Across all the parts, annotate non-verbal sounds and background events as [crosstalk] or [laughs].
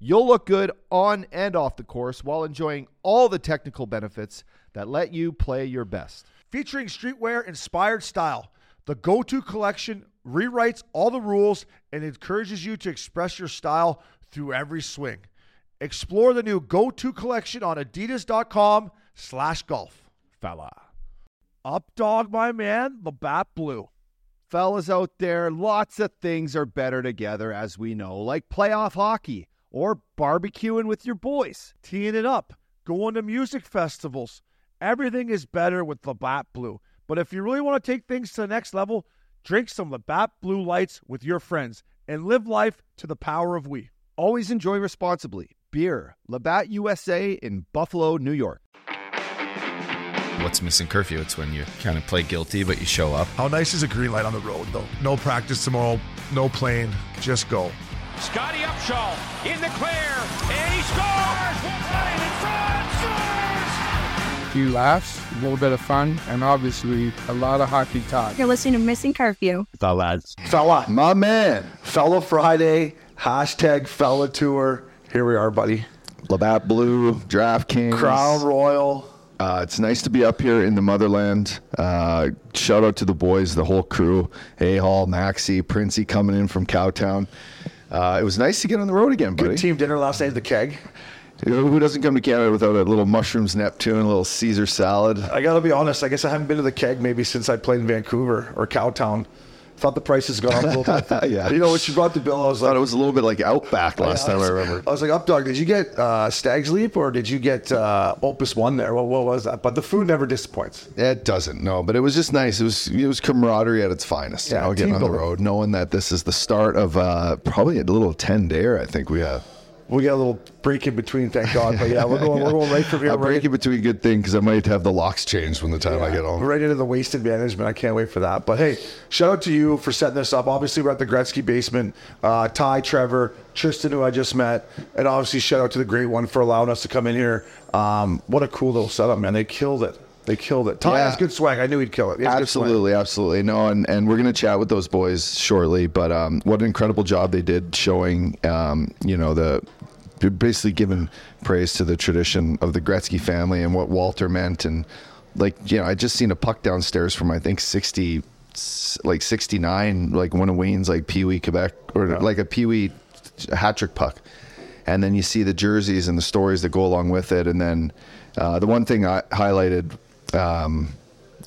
You'll look good on and off the course while enjoying all the technical benefits that let you play your best. Featuring streetwear inspired style, the Go To collection rewrites all the rules and encourages you to express your style through every swing. Explore the new Go To collection on adidas.com slash golf. Fella. Up dog, my man, the bat blue. Fellas out there, lots of things are better together, as we know, like playoff hockey or barbecuing with your boys. Teeing it up, going to music festivals. Everything is better with Labatt Blue. But if you really want to take things to the next level, drink some Labatt Blue Lights with your friends and live life to the power of we. Always enjoy responsibly. Beer, Labatt USA in Buffalo, New York. What's missing curfew? It's when you kind of play guilty, but you show up. How nice is a green light on the road, though? No practice tomorrow, no plane, just go. Scottie Upshall in the clear, and he scores! Right in front, scores! A few laughs, a little bit of fun, and obviously a lot of hockey talk. You're listening to Missin Curfew. The lads. Fella. My man. Fella Friday, hashtag Fella Tour. Here we are, buddy. Labatt Blue, DraftKings. Crown Royal. Uh, it's nice to be up here in the motherland. Uh, shout out to the boys, the whole crew. A Hall, Maxie, Princey coming in from Cowtown. Uh, it was nice to get on the road again, buddy. Good team dinner last night at the keg. Who doesn't come to Canada without a little mushrooms Neptune, a little Caesar salad? I gotta be honest. I guess I haven't been to the keg maybe since I played in Vancouver or Cowtown. Thought the prices gone up a little bit. [laughs] Yeah. You know, when she brought the bill, I was I thought like, it was a little bit like Outback last I time was- I remember. I was like, Updog, did you get uh, Stag's Leap or did you get uh, Opus One there? Well, what was that? But the food never disappoints. It doesn't, no, but it was just nice. It was it was camaraderie at its finest. Yeah, you know, getting on the road, knowing that this is the start of uh, probably a little ten dayer. I think we have. We got a little break in between, thank God. But yeah, we're going, we're going right from here. [laughs] Right break in between good thing because I might have the locks changed when the time I get home. Right into the wasted management. I can't wait for that. But hey, shout out to you for setting this up. Obviously, we're at the Gretzky basement. Uh, Ty, Trevor, Tristan, who I just met, and obviously shout out to the Great One for allowing us to come in here. Um, what a cool little setup, man! They killed it. They killed it. Ty Yeah. has good swag. I knew he'd kill it. He has good swag. Absolutely, absolutely. No, and, and we're gonna chat with those boys shortly. But um, what an incredible job they did showing, um, you know, the basically giving praise to the tradition of the Gretzky family and what Walter meant, and like you know, I just seen a puck downstairs from I think sixty, like sixty nine, like one of Wayne's like Pee Wee Quebec or like a Pee Wee hat trick puck and then you see the jerseys and the stories that go along with it. And then uh, the one thing I highlighted, um,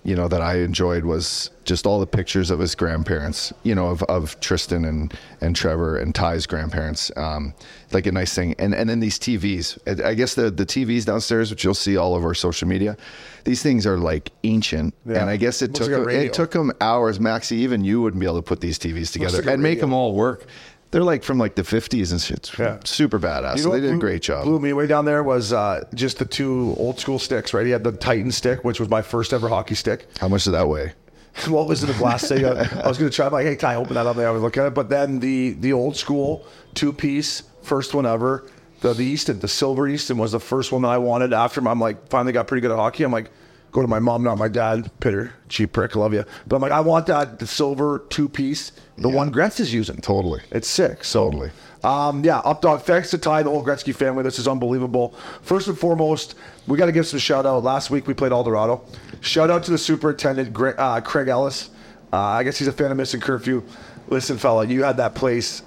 you know, that I enjoyed was just all the pictures of his grandparents, you know, of, of Tristan and, and Trevor and Ty's grandparents. Um, like a nice thing. And and then these TVs. I- guess the, the TVs downstairs, which you'll see all over our social media, these things are like ancient. Yeah. And I guess it Looks took like it took them hours. Maxie, even you wouldn't be able to put these TVs together like and make them all work. They're like from like the 50s and shit. Yeah. super badass. You So know they did a great job. Blew me away down there was uh, just the two old school sticks, right? He had the Titan stick, which was my first ever hockey stick. How much did that weigh? [laughs] what was in the glass thing? I I [laughs] was going to try. I'm like, hey, Ty, open that up there. I would look at it. But then the the old school two piece, first one ever, the, the Easton, the silver Easton was the first one that I wanted. After I'm like, finally got pretty good at hockey. I'm like, go to my mom, not my dad. Pitter, cheap prick, love you. But I'm like, I want that the silver two piece, the one Gretz is using. Totally. It's sick. So, Totally. Um, yeah, Updog. Thanks to Ty, the whole Gretzky family. This is unbelievable. First and foremost, we got to give some shout out. Last week we played Eldorado. Shout out to the superintendent, uh, Craig Ellis. Uh, I guess he's a fan of missing curfew. Listen, fella, you had that place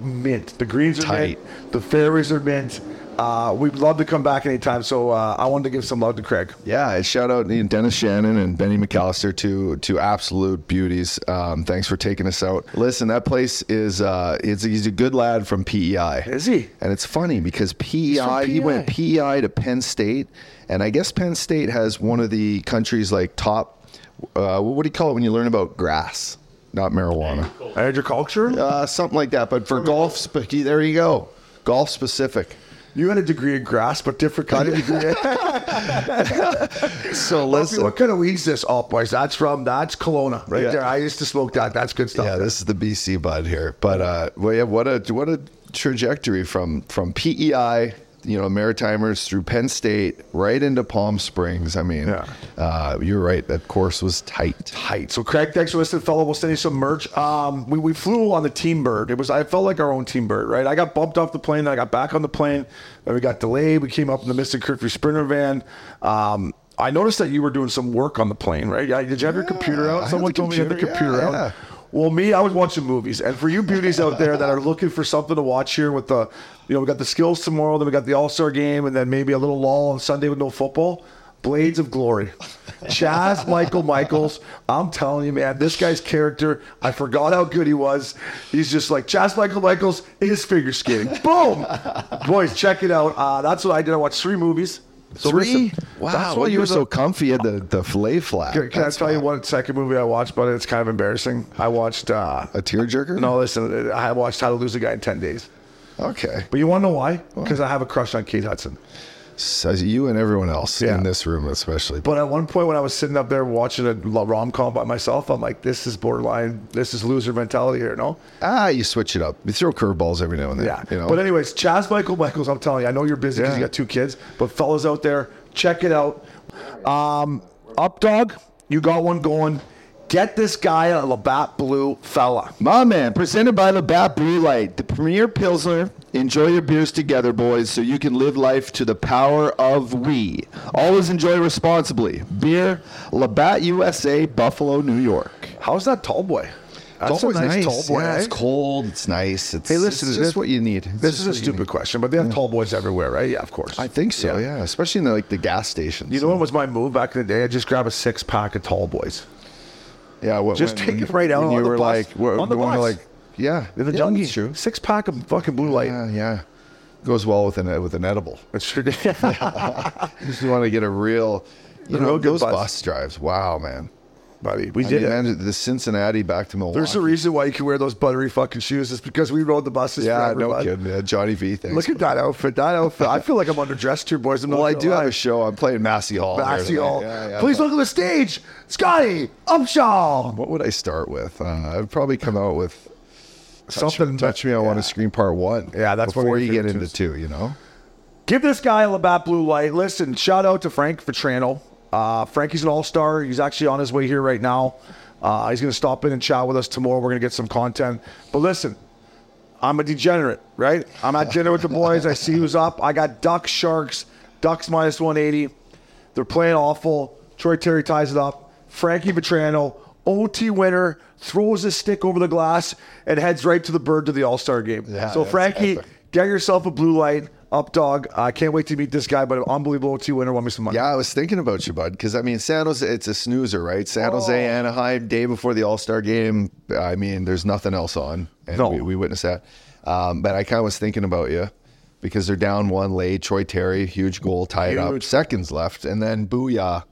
mint. The greens are Tight. mint. The fairways are mint. Uh, we'd love to come back anytime. So uh, I wanted to give some love to Craig. Yeah, shout out to Dennis Shannon and Benny McAllister, two two absolute beauties. Um, thanks for taking us out. Listen, that place is uh, it's, he's a good lad from PEI. Is he? And it's funny because PEI, he went PEI to Penn State, and I guess Penn State has one of the country's like top. Uh, what do you call it when you learn about grass, not marijuana? Agriculture? Uh, something like that. But for golf, there you go, golf specific. You had a degree in grass, but different kind of degree. [laughs] So Listen, what kind of weed's this? Oh, boys, that's from that's Kelowna right Yeah. there. I used to smoke that. That's good stuff. Yeah, this is the BC bud here. But uh, well, yeah, what a what a trajectory from from PEI, you know, Maritimers through Penn State right into Palm Springs. I mean, Yeah. uh, you're right. That course was tight. tight. So Craig, thanks for listening, fellow. We'll send you some merch. Um, we, we flew on the Team Bird. It was I felt like our own Team Bird, right? I got bumped off the plane, then I got back on the plane, then we got delayed. We came up in the Missin Curfew Sprinter van. Um, I noticed that you were doing some work on the plane, right? Yeah, Did you have your computer out? Someone told me you had the computer, computer yeah, out. Well, me, I was watching movies, and for you beauties out there that are looking for something to watch here, with the, you know, we got the skills tomorrow, then we got the All Star game, and then maybe a little lull on Sunday with no football. Blades of Glory, Chaz Michael Michaels. I'm telling you, man, this guy's character. I forgot how good he was. He's just like Chaz Michael Michaels. is figure skating. Boom, boys, check it out. Uh, that's what I did. I watched three movies. So Three? listen, wow, that's well, what you were you're so comfy. You had the the fillet flat. Can, can I That's tell you fine. one second movie I watched, but it's kind of embarrassing. I watched. Uh, A tearjerker? no, listen, I watched How to Lose a Guy in 10 Days. Okay. But you want to know why? Because I have a crush on Kate Hudson. Says you and everyone else Yeah. in this room, especially. But at one point when I was sitting up there watching a rom com by myself, I'm like, this is borderline, this is loser mentality here, no? ah, you switch it up. You throw curveballs every now and then. Yeah. You know. But anyways, Chaz Michael Michaels, I'm telling you, I know you're busy because Yeah. you got two kids, but fellas out there, check it out. Um, up dog, you got one going. Get this guy a Labatt Blue fella. My man, presented by Labatt Blue Light, the premier Pilsner. Enjoy your beers together, boys, so you can live life to the power of we. Always enjoy responsibly. Beer, Labatt USA, Buffalo, New York. How's that tall boy? That's it's always nice, nice. tall boy. Yeah, eh? it's cold. It's nice. It's, Hey, listen, it's this- just what you need. It's This is a stupid question, but they have tall boys everywhere, right? Yeah, of course. I think so. Yeah, especially in the, like the gas stations. You know what was my move back in the day? I just grab a six pack of tall boys. Yeah, what, Just take it right out when you were bus. like, what, On the one of bus. like, yeah, In the yeah, junkie. true. Six pack of fucking blue light. Yeah, yeah, goes well with an with an edible. It's true. [laughs] [laughs] Just want to get a real, you A know, those buzz. bus drives. Wow, man. Buddy. We I did mean, it. man, the Cincinnati back to Milwaukee. There's a reason why you can wear those buttery fucking shoes. It's because we rode the buses. Yeah, no bud. kidding. Yeah, Johnny V. Thanks. Look at that outfit. That outfit. I feel like I'm underdressed here, boys. I'm not Well, I do have a show. I'm playing Massey Hall. Massey. Hall. Yeah, yeah, Please but look at the stage. Scottie Upshall. What would I start with? Uh, I'd probably come out with touch, Something Touch me. I want to scream part one. Yeah, that's before you get into two. You know. Give this guy a Labatt Blue Light. Listen, shout out to Frank Vatrano. Uh, Frankie's an all star. He's actually on his way here right now. Uh, he's going to stop in and chat with us tomorrow. We're going to get some content. But listen, I'm a degenerate, right? I'm at dinner with the boys. I see who's up. I got Ducks, Sharks, Ducks minus 180. They're playing awful. Troy Terry ties it up. Frankie Vatrano, OT winner, throws his stick over the glass and heads right to the bird to the All Star game. Yeah, so, Frankie, epic. get yourself a blue light. Up dog. I can't wait to meet this guy, but an unbelievable OT winner. Want me some money? Yeah, I was thinking about you, bud, because I mean, San Jose, it's a snoozer, right? San Oh. Jose, Anaheim, day before the All Star game. I mean, there's nothing else on, and No. we, we witnessed that. Um, but I kind of was thinking about you because they're down one late. Troy Terry, huge goal, tie it up, seconds left, and then booyah.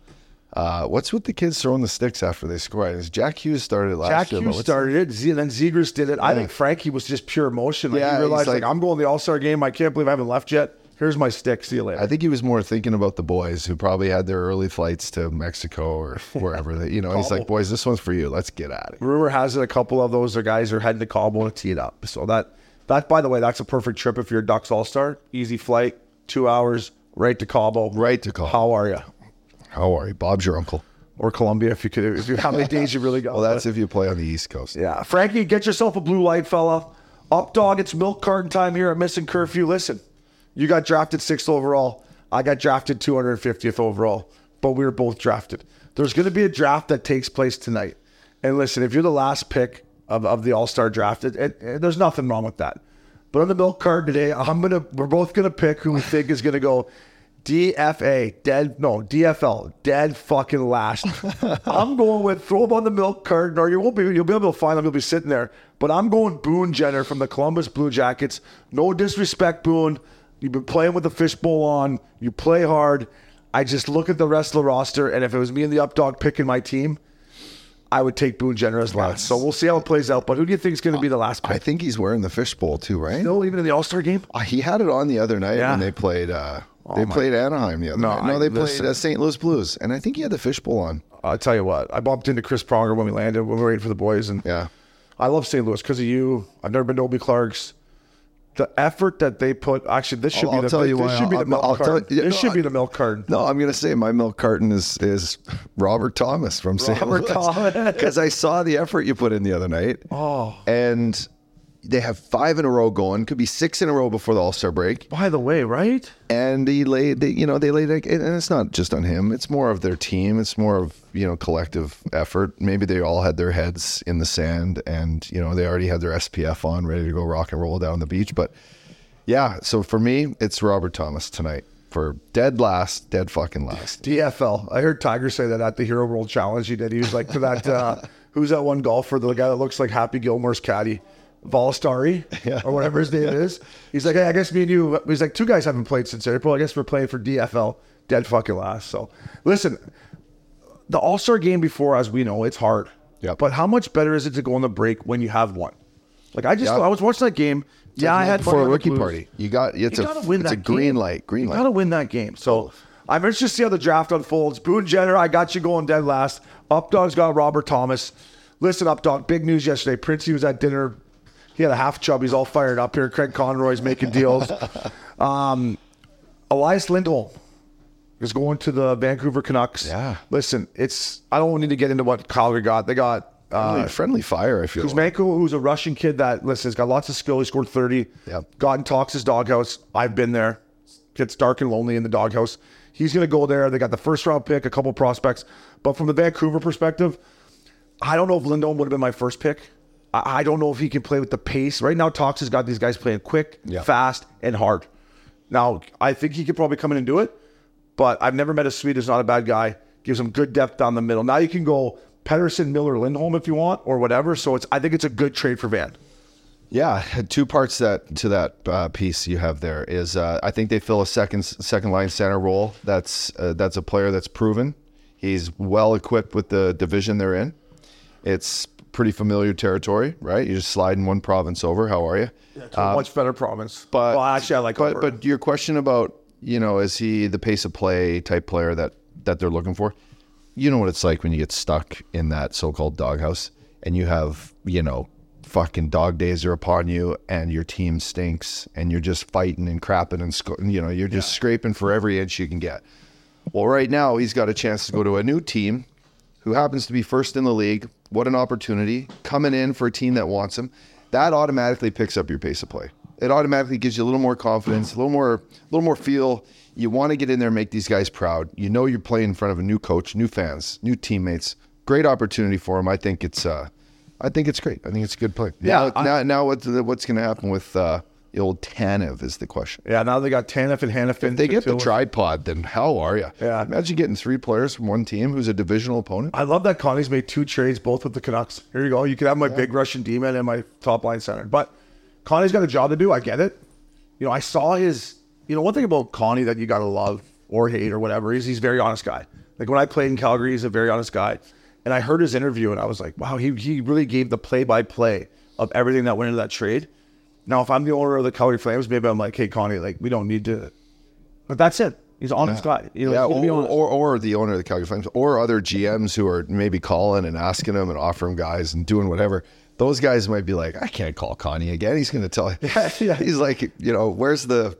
Uh, what's with the kids throwing the sticks after they score? Is Jack Hughes started last Jack year? but Hughes started it. Z- then Zegras did it. I think Frankie was just pure emotion. Like Yeah, he realized, like, like- I'm going to the All Star game. I can't believe I haven't left yet. Here's my stick. See you later. I think he was more thinking about the boys who probably had their early flights to Mexico or [laughs] wherever. They, you know, he's like, "Boys, this one's for you. Let's get at it." Rumor has it a couple of those are guys are heading to Cabo to tee it up. So that that by the way, that's a perfect trip if you're a Ducks All Star. Easy flight, two hours, right to Cabo. Right to Cabo. How are you? How are you? Bob's your uncle. Or Columbia, if you could. If you how many days you really got? Well, that's if you play on the East Coast. Yeah, Frankie, get yourself a blue light, fella. Up dog, it's milk carton time here at Missin Curfew. Listen, you got drafted sixth overall. I got drafted 250th overall, but we were both drafted. There's going to be a draft that takes place tonight. And listen, if you're the last pick of, of the All Star draft, it, it, it- there's nothing wrong with that. But on the milk card today, I'm gonna we're both gonna pick who we think is gonna go DFA, dead no DFL, dead fucking last. [laughs] I'm going with throw him on the milk card, or you won't be you'll be able to find him. You'll be sitting there. But I'm going Boone Jenner from the Columbus Blue Jackets. No disrespect, Boone. You've been playing with the fishbowl on. You play hard. I just look at the rest of the roster, and if it was me and the updog picking my team, I would take Boone Jenner as last. So we'll see how it plays out. But who do you think is going to be the last I think he's wearing the fishbowl too, right? Still, even in the All Star game? Uh, he had it on the other night Yeah. when they played. Uh, they my- played Anaheim the other No, night. No, I- they played uh, St. Louis Blues, and I think he had the fishbowl on. I'll tell you what. I bumped into Chris Pronger when we landed, when we were waiting for the boys. And Yeah, I love St. Louis because of you. I've never been to Obi Clark's. The effort that they put, actually, this should I'll- be I'll the. tell you this why. should be the I'll- milk I'll tell carton. you- this no, should be the milk carton. No, I'm gonna say my milk carton is is Robert Thomas from St. Robert Louis Thomas. [laughs] because I saw the effort you put in the other night. Oh. and they have five in a row going. Could be six in a row before the All Star break. By the way, right? And he laid, they, you know, they laid, it- and it's not just on him. It's more of their team. It's more of you know collective effort. Maybe they all had their heads in the sand, and you know they already had their SPF on, ready to go rock and roll down the beach. But yeah, so for me, it's Robert Thomas tonight for dead last, dead fucking last. DFL. I heard Tiger say that at the Hero World Challenge he did. He was like to that, uh, [laughs] who's that one golfer, the guy that looks like Happy Gilmore's caddy, Volstari, [laughs] Yeah. or whatever his name is. He's like, hey, I guess me and you, he's like, two guys haven't played since April. I guess we're playing for DFL, dead fucking last. So listen, the All Star game before, as we know, it's hard. Yep. But how much better is it to go on the break when you have one? Like I just, Yep. I was watching that game. yeah, I had for a rookie party. You got it's You a win it's a green game. light, green you light. gotta win that game. So I'm interested to see how the draft unfolds. Boone Jenner, I got you going dead last. Updog's got Robert Thomas. Listen, Updog, big news yesterday. Princey was at dinner. He had a half chub. He's all fired up here. Craig Conroy's making deals. [laughs] um, Elias Lindholm is going to the Vancouver Canucks. Yeah. Listen, it's I don't need to get into what Calgary got. They got friendly, uh, friendly fire. I feel. like. Kuzmenko, who's a Russian kid that listen, has got lots of skill. He scored 30. Yeah. Got in talks his doghouse. I've been there. Gets dark and lonely in the doghouse. He's gonna go there. They got the first round pick, a couple prospects. But from the Vancouver perspective, I don't know if Lindholm would have been my first pick. I, I don't know if he can play with the pace. Right now, Talks has got these guys playing quick, Yeah. fast, and hard. Now, I think he could probably come in and do it, but I've never met a Swede who's not a bad guy. Gives him good depth down the middle. Now you can go Pettersson, Miller, Lindholm if you want, or whatever. So it's I think it's a good trade for Van. Yeah, two parts that to that uh, piece you have there is uh, I think they fill a second second line center role. That's uh, that's a player that's proven. He's well equipped with the division they're in. It's pretty familiar territory, right? You just slide in one province over. How are you? To a uh, much better province. But well, actually, I like. But Alberta. but your question about you know is he the pace of play type player that that they're looking for? You know what it's like when you get stuck in that so-called doghouse and you have you know fucking dog days are upon you and your team stinks and you're just fighting and crapping and you know you're just scraping for every inch you can get. Well, right now he's got a chance to go to a new team who happens to be first in the league. What an opportunity coming in for a team that wants him. That automatically picks up your pace of play. It automatically gives you a little more confidence, a little more, a little more feel. You want to get in there and make these guys proud. You know you're playing in front of a new coach, new fans, new teammates. Great opportunity for him. I think it's, uh, I think it's great. I think it's a good play. Yeah, Now, I- now, now what's what's going to happen with uh, old Tanev is the question. yeah, now they got Tanev and Hanifin. If they get the tripod, then how are you? Yeah. Imagine getting three players from one team who's a divisional opponent. I love that Connie's made two trades, both with the Canucks. Here you go. You can have my big Russian demon and my top line center. But Connie's got a job to do. I get it. You know, I saw his. You know, one thing about Connie that you gotta love or hate or whatever is he's a very honest guy. Like when I played in Calgary, he's a very honest guy. And I heard his interview and I was like, wow, he he really gave the play by play of everything that went into that trade. Now, if I'm the owner of the Calgary Flames, maybe I'm like, hey, Connie, like we don't need to. But that's it. He's honest guy. You know, Yeah, or, or or the owner of the Calgary Flames, or other GMs who are maybe calling and asking him and offering guys and doing whatever. Those guys might be like, I can't call Connie again. He's going to tell. [laughs] Yeah, yeah. He's like, you know, where's the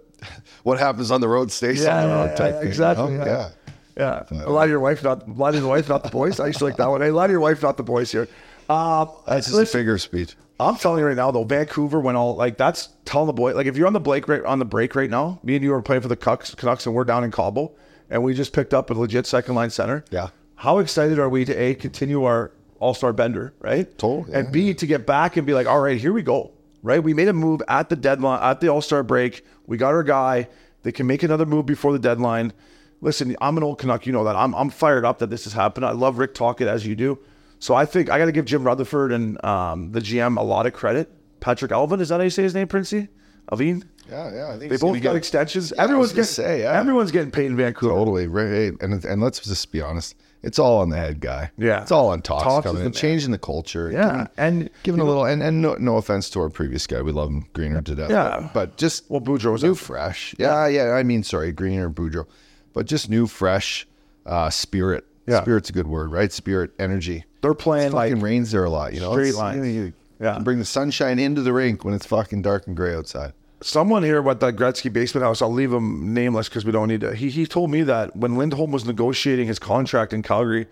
what happens on the road stays Yeah, on the yeah, road yeah, type thing. exactly, you know? yeah. yeah. Yeah, a lot of your wife, not a lot of your wife, not the boys. I used to like that one. Hey, a lot of your wife, not the boys here. Um, That's just listen, a figure of speech. I'm telling you right now, though, Vancouver went all like that's telling the boy. Like if you're on the break right on the break right now, me and you are playing for the Canucks, Canucks and we're down in Cabo, and we just picked up a legit second line center. Yeah. How excited are we to a continue our All Star bender, right? Totally, And b to get back and be like, all right, here we go, right? We made a move at the deadline, at the All Star break. We got our guy. They can make another move before the deadline. Listen, I'm an old Canuck. You know that. I'm, I'm fired up that this has happened. I love Rick Tocchet as you do. So I think I got to give Jim Rutherford and um, the GM a lot of credit. Patrik Allvin, is that how you say his name, Princey? Aveen. Yeah, yeah. I think They both got extensions. I everyone's getting say, yeah. everyone's getting paid in Vancouver. Totally right, and and let's just be honest. It's all on the head guy. Yeah. it's all on Tox, Tox coming in, changing the culture. Yeah, giving, and giving a little. And, and no, no offense to our previous guy, we love him, Greener to death. Yeah. but, but just Well, Boudreau was new, fresh. Yeah, yeah. I mean, sorry, Greener, Boudreau, but just new, fresh uh, spirit. Yeah. spirit's a good word, right? Spirit, energy. They're playing It like fucking rains there a lot, you know. straight It's- lines. You, know, you Yeah. bring the sunshine into the rink when it's fucking dark and gray outside. someone here about the Gretzky basement house. I'll leave him nameless because we don't need to. He he told me that when Lindholm was negotiating his contract in Calgary,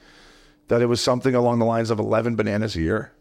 that it was something along the lines of eleven bananas a year.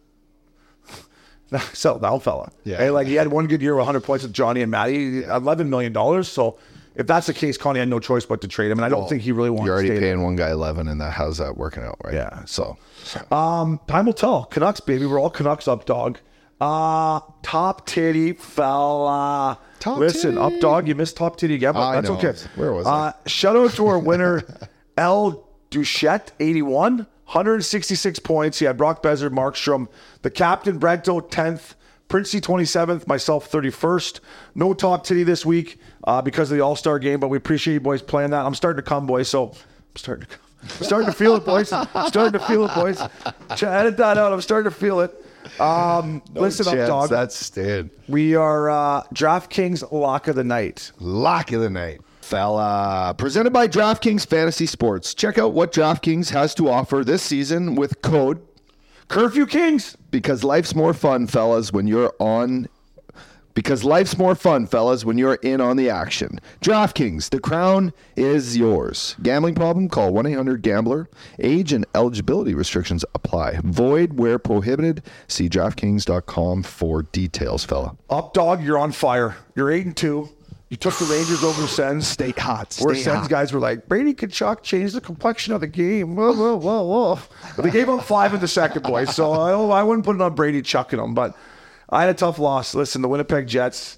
[laughs] Sell that fella. Yeah. Like he had one good year with 100 points with Johnny and Maddie, 11 million dollars. So if that's the case, Connie had no choice but to trade him, and I don't think he really wants. To. You're already to paying one guy eleven, and that how's that working out, right? Yeah. So There. Um, time will tell. Canucks, baby. We're all Canucks up, dog. Uh top titty fella. Top Listen, titty. up, dog. You missed top titty again, but I that's know. okay. Where was uh, Shout out to our winner, [laughs] L. Duchette, 81, 166 points. He had Brock Boeser, Markstrom, the captain, Brento, 10th, Princey, 27th, myself, 31st. No top titty this week uh, because of the All Star game, but we appreciate you boys playing that. I'm starting to come, boys, so I'm starting to come. I'm starting to feel it, boys. starting to feel it, boys. Edit that out. I'm starting to feel it. Um, listen up, dog. That's staying. we are uh, DraftKings lock of the night. Lock of the night. Fella. Presented by DraftKings Fantasy Sports. Check out what DraftKings has to offer this season with code Curfew Kings. because life's more fun, fellas, when you're on. Because life's more fun, fellas, when you're in on the action. DraftKings, the crown is yours. Gambling problem? Call 1 800 Gambler. Age and eligibility restrictions apply. Void where prohibited. See DraftKings.com for details, fella. Up, dog. You're on fire. You're eight and two. You took the Rangers over Sens. Stay hot. Where Stay Sens hot. guys were like, Brady Tkachuk changed the complexion of the game. Whoa, whoa, whoa, whoa. But they gave up five in the second, boys. So I, I wouldn't put it on Brady chucking them. But I had a tough loss. Listen, the Winnipeg Jets,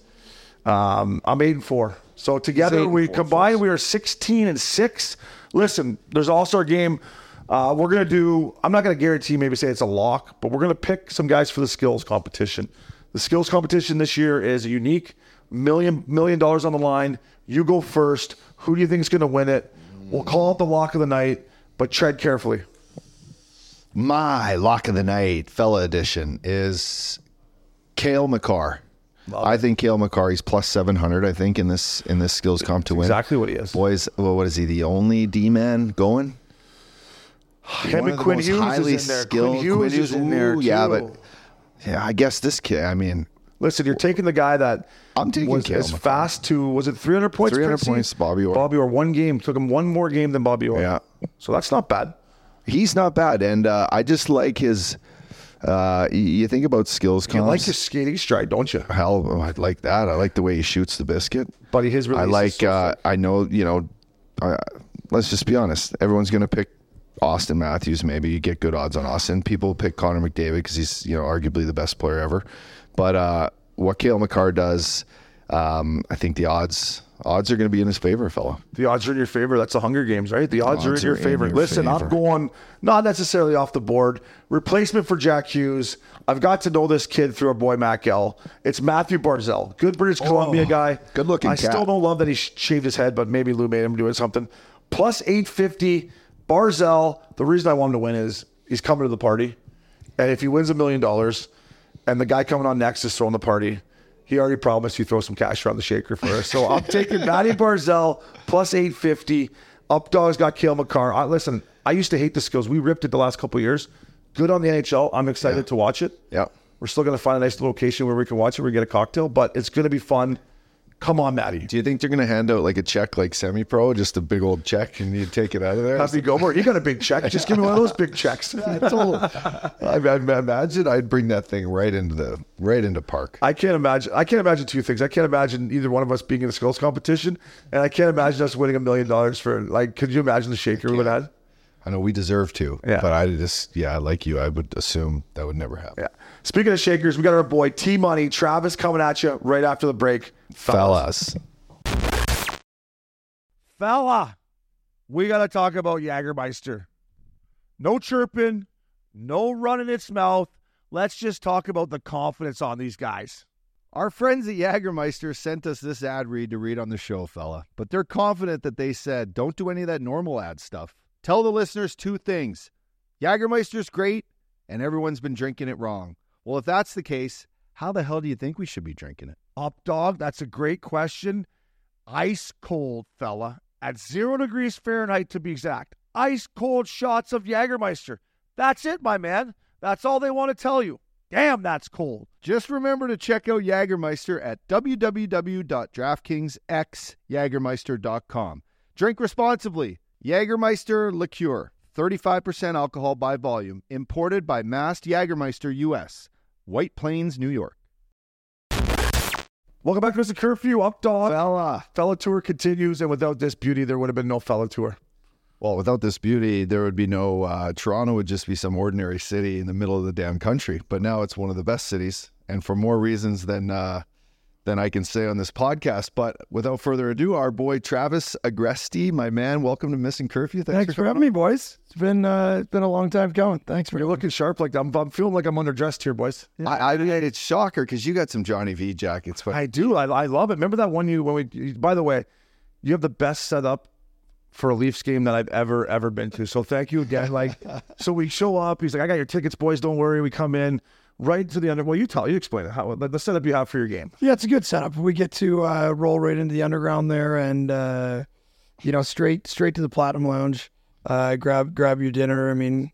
um, I'm eight and four. So together we combined, we are 16 and six. Listen, there's All Star game. Uh, we're gonna do. I'm not gonna guarantee, maybe say it's a lock, but we're gonna pick some guys for the skills competition. The skills competition this year is unique. Million million dollars on the line. You go first. Who do you think is gonna win it? We'll call it the lock of the night, but tread carefully. My lock of the night, fella edition, is Cale Makar. I think Cale Makar, he's plus seven hundred. I think in this in this skills comp to win. exactly what he is. Boys, well, what is he? The only D man going? Him One and of the Quinn Hughes highly is in there. skilled- Quinn Hughes Quinn is in there. ooh, yeah, but- Yeah, I guess this kid. I mean, Listen, you're taking the guy that I'm taking was as fast to was it 300 points? 300 Princey? points, Bobby Orr. Bobby Orr one game took him one more game than Bobby Orr. Yeah. so that's not bad. he's not bad, and uh, I just like his. Uh, you think about skills You comps. like his skating stride, don't you, Hell, oh, I like that. I like the way he shoots the biscuit. buddy? His release I is like. so uh. I know. You know. Uh, let's just be honest. Everyone's gonna pick Auston Matthews. Maybe you get good odds on Auston. People pick Connor McDavid because he's you know arguably the best player ever. But uh, what Cale Makar does, um, I think the odds odds are going to be in his favor, fella. the odds are in your favor. That's the Hunger Games, right? The odds, are in your are in favor. your Listen, I'm going not necessarily off the board. Replacement for Jack Hughes. I've got to know this kid through our boy Mac L. It's Matthew Barzal, good British Columbia guy. Oh, good-looking I cat. still don't love that he shaved his head, but maybe Lou made him doing something. Plus 850. Barzal. The reason I want him to win is he's coming to the party, and if he wins a million dollars, and the guy coming on next is throwing the party. He already promised you throw some cash around the shaker for us. So I'm [laughs] taking Matty Barzal plus 850. Updog's got Cale Makar. I, listen, I used to hate the skills. We ripped it the last couple of years. Good on the NHL. I'm excited to watch it. Yeah. We're still going to find a nice location where we can watch it. We get a cocktail, but it's going to be fun. Come on, Matty. Do you think they're going to hand out like a check, like semi-pro, just a big old check, and you take it out of there? Happy Gilmore. You got a big check. Just give me one of those big checks. [laughs] I, I imagine I'd bring that thing right into the right into park. I can't imagine. I can't imagine two things. I can't imagine either one of us being in a skills competition, and I can't imagine us winning a million dollars for like. Could you imagine the shaker we would have? I know we deserve to, Yeah. but I just yeah, like you, I would assume that would never happen. Yeah. Speaking of shakers, we got our boy T Money Travis coming at you right after the break. Fellas, fella, we got to talk about Jagermeister. No chirping, no running its mouth. Let's just talk about the confidence on these guys. Our friends at Jagermeister sent us this ad read to read on the show, fella, but they're confident that they said, don't do any of that normal ad stuff. Tell the listeners two things Jagermeister's great, and everyone's been drinking it wrong. Well, if that's the case, how the hell do you think we should be drinking it? Up dog, that's a great question. Ice cold, fella, at zero degrees Fahrenheit to be exact. Ice cold shots of Jagermeister. That's it, my man. That's all they want to tell you. Damn, that's cold. Just remember to check out Jagermeister at www.draftkingsxjagermeister.com. Drink responsibly. Jagermeister liqueur, 35% alcohol by volume, imported by Mast Jagermeister US, White Plains, New York. Welcome back to Mr. Curfew. Up dog. Fella. Fella tour continues, and without this beauty, there would have been no fella tour. Well, without this beauty, there would be no uh, Toronto. Would just be some ordinary city in the middle of the damn country. But now it's one of the best cities, and for more reasons than uh, than I can say on this podcast. But without further ado, our boy Travis Agresti, my man, welcome to Missin Curfew. Thanks for having me, boys. It's been uh, it's been a long time coming. Thanks for You're looking sharp. Like I'm, I'm feeling like I'm underdressed here, boys. I, I it's shocker because you got some Johnny V jackets, but I do. I, I love it. Remember that one you when we? By the way, you have the best setup for a Leafs game that I've ever ever been to. So thank you again. Like, [laughs] so we show up. He's like, I got your tickets, boys. Don't worry. We come in right to the under. Well, you tell. You explain it. How the, the setup you have for your game. Yeah, it's a good setup. We get to uh, roll right into the underground there, and uh, you know, straight straight to the Platinum Lounge. Uh, grab grab your dinner. I mean,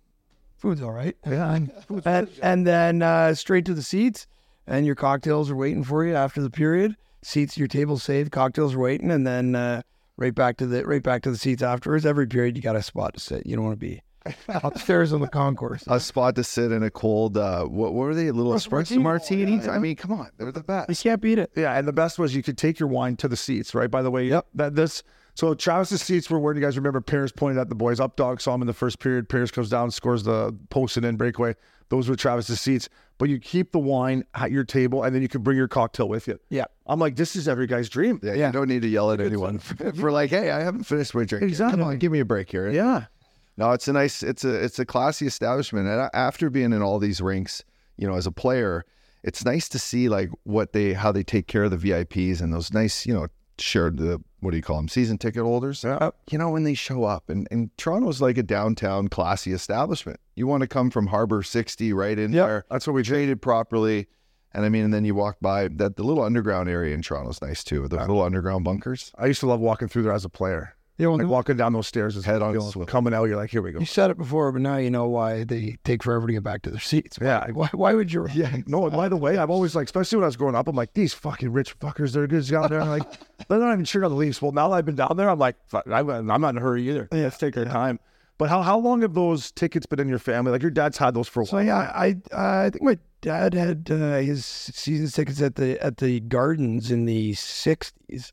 food's all right. Yeah, and [laughs] and, and then uh, straight to the seats, and your cocktails are waiting for you after the period. Seats, your table's saved, cocktails are waiting, and then uh, right back to the right back to the seats afterwards. Every period, you got a spot to sit. You don't want to be [laughs] upstairs in the concourse. a spot to sit in a cold. Uh, what, what were they? A little espresso martinis. I mean, come on, they're the best. You can't beat it. Yeah, and the best was you could take your wine to the seats, right? By the way, yep. That this so Travis's seats were where you guys remember Paris pointed at the boys up dog saw him in the first period. Paris goes down, scores the post and in breakaway. Those were Travis's seats. But you keep the wine at your table and then you can bring your cocktail with you. Yeah. I'm like, this is every guy's dream. Yeah, you don't need to yell at anyone for, [laughs] for like, hey, I haven't finished my drink. yet. Exactly. Come on, give me a break here. Yeah. No, it's a nice, it's a, it's a classy establishment. And after being in all these rinks, you know, as a player, it's nice to see like what they, how they take care of the VIPs and those nice, you know, shared the, what do you call them, season ticket holders. Yeah. Uh, you know, when they show up and, and Toronto's like a downtown classy establishment. You want to come from Harbor 60 right in Yep, there. that's what we traded properly. And I mean, and then you walk by that the little underground area in Toronto's nice too. Those little underground bunkers. I used to love walking through there as a player. Yeah, well, Like walking down those stairs, is Head on swivel. coming out. You're like, here we go. You said it before, but now you know why they take forever to get back to their seats. Why, Yeah. Why, why would you? [laughs] Yeah, no. By the way, I've always like, especially when I was growing up, I'm like, these fucking rich fuckers, they're good down there. I'm like, [laughs] they're not even cheering on the Leafs. Well, now that I've been down there, I'm like, fuck, I'm, I'm not in a hurry either. Yeah, let's take our time. But how how long have those tickets been in your family? Like your dad's had those for a So while. yeah, I I think my dad had uh, his season tickets at the at the Gardens in the '60s.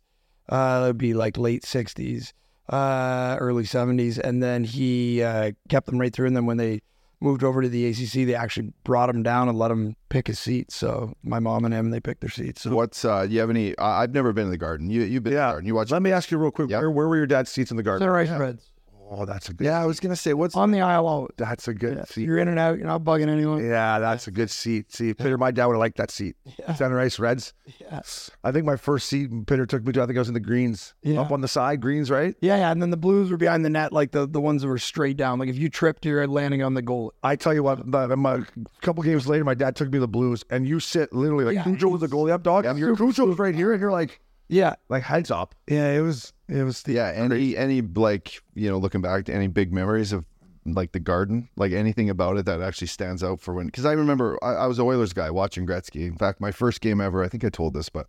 Uh, that'd be like late '60s, uh, early '70s, and then he uh, kept them right through. And then when they moved over to the ACC, they actually brought him down and let him pick his seat. So my mom and him, they picked their seats. So What's uh? Do you have any? I I've never been to the garden. You you've been to the Yeah. garden. You watch? Let me ask you real quick. Yep. Where, where were your dad's seats in the garden? center ice reds Oh, that's a good. Yeah, I was gonna say what's on the aisle. Always. That's a good seat. You're in and out. You're not bugging anyone. Yeah, that's a good seat. See, Peter, my dad would have liked that seat. Center ice Reds. Yes. I think my first seat Peter took me to, I think I was in the greens. Yeah. Up on the side, greens, right? Yeah, yeah, and then the Blues were behind the net, like the, the ones that were straight down. Like if you tripped, you're landing on the goal. I tell you what, my, my, a couple games later, my dad took me to the Blues, and you sit literally like Yeah. Cujo was the goalie up dog, and your Cujo's right here, and you're like, Yeah, like heads up. yeah, it was it was the yeah? Any any like you know looking back to any big memories of like the garden, like anything about it that actually stands out for when? Because I remember I, I was a Oilers guy watching Gretzky. In fact, my first game ever, I think I told this, but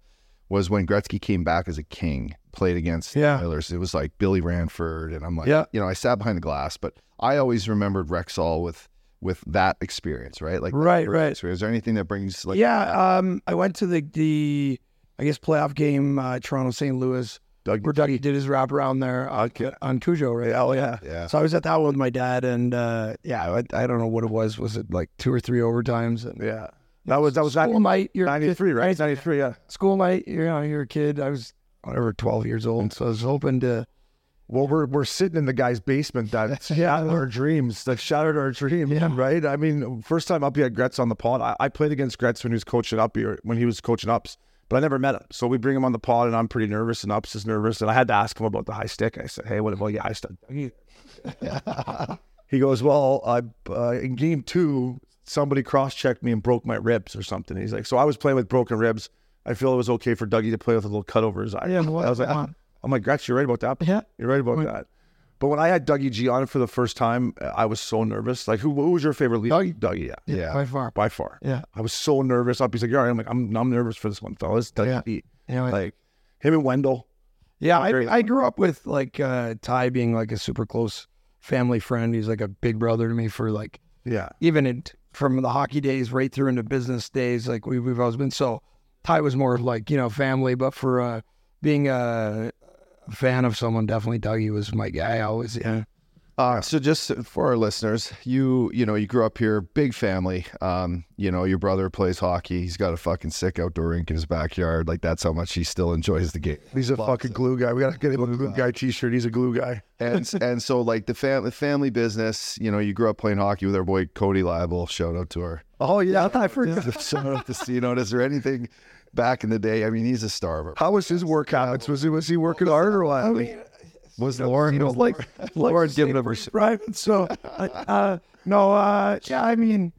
was when Gretzky came back as a king, played against Yeah. the Oilers. It was like Billy Ranford, and I'm like, Yeah. you know, I sat behind the glass, but I always remembered Rexall with with that experience, right? Like Right, right. experience. Is there anything that brings like yeah. Um, I went to the the I guess playoff game, uh, Toronto St. Louis, Doug, where Dougie did his wraparound there on, on Cujo, right? Oh yeah. Yeah. So I was at that one with my dad, and uh, yeah, I, I don't know what it was. Was it like two or three overtimes? And yeah, that was that was school night. You're ninety three, right? Ninety three, yeah. school night. You know, you're a kid. I was whatever, twelve years old. So I was hoping to Well, we're we're sitting in the guy's basement that [laughs] shattered our dreams. That shattered our dreams, right? I mean, first time up, he had Gretz on the pod. I, I played against Gretz when he was coaching up here, when he was coaching ups, but I never met him. So we bring him on the pod, and I'm pretty nervous, and ups is nervous, and I had to ask him about the high stick. I said, "Hey, what about your high stick?" he goes, "Well, I uh, in game two, somebody cross checked me and broke my ribs or something." He's like, "So I was playing with broken ribs. I feel it was okay for Dougie to play with a little cut over his eye." Yeah, I was like. I'm like, Gretz, you're right about that. Yeah. You're right about that. But when I had Dougie G on it for the first time, uh, I was so nervous. Like, who, who was your favorite leader? Dougie. Dougie, yeah. Yeah. by far. By far. Yeah. I was so nervous. Up, he's like, all right. I'm like, I'm, I'm nervous for this one, fellas. Dougie Yeah. G. Yeah, Like, him and Wendell. Yeah, I, I grew up with like uh, Ty being like a super close family friend. He's like a big brother to me for like Yeah. even in, from the hockey days right through into business days. Like we, we've always been so. Ty was more like you know family, but for uh, being a, a fan of someone, definitely Dougie was my guy. Always, yeah. Uh, so just for our listeners, you you know you grew up here, big family. Um, you know your brother plays hockey. He's got a fucking sick outdoor rink in his backyard. Like that's how much he still enjoys the game. He's a fucking glue guy. We got to get him a glue guy t shirt. He's a glue guy. And [laughs] and so like the family family business. You know you grew up playing hockey with our boy Cody Liable. Shout out to her. Oh, yeah. I thought I forgot. [laughs] Shout out to you know. Is there anything back in the day? I mean, he's a star. of our- How was his work habits? Was he, was he working hard or what? Was Lauren? was like [laughs] Lauren giving him her private. So, [laughs] uh, no, uh, yeah, I mean,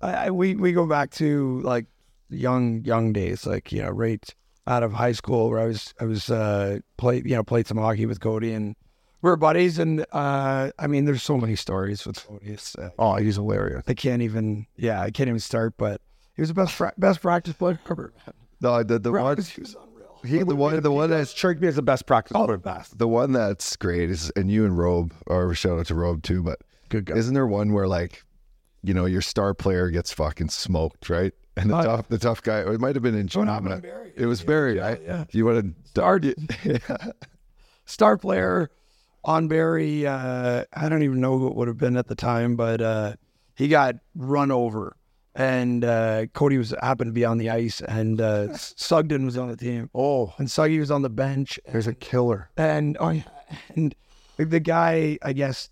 I, I, we we go back to like young young days, like you know, right out of high school where I was I was uh played you know played some hockey with Cody and we were buddies and uh I mean there's so many stories with Cody. Uh, Oh, he's hilarious. I can't even yeah I can't even start, but he was the best fra- best practice player ever. No, the the one He was unreal. he, the one the one that's Strike me as the best practice Oh, best. The one that's great is, and you and Robe, or shout out to Robe too, but Good guy. isn't there one where like, you know, your star player gets fucking smoked, right? And the Uh, tough, the tough guy, it might have been in Oh, China. Barry. It was Barry, right? yeah. You want to Star, [laughs] [laughs] star player on Barry. Uh, I don't even know who it would have been at the time, but uh, he got run over, and uh, Cody was happened to be on the ice, and uh, [laughs] Sugden was on the team, Oh, and Suggy was on the bench, there's a killer. and oh, yeah, and the guy, I guess,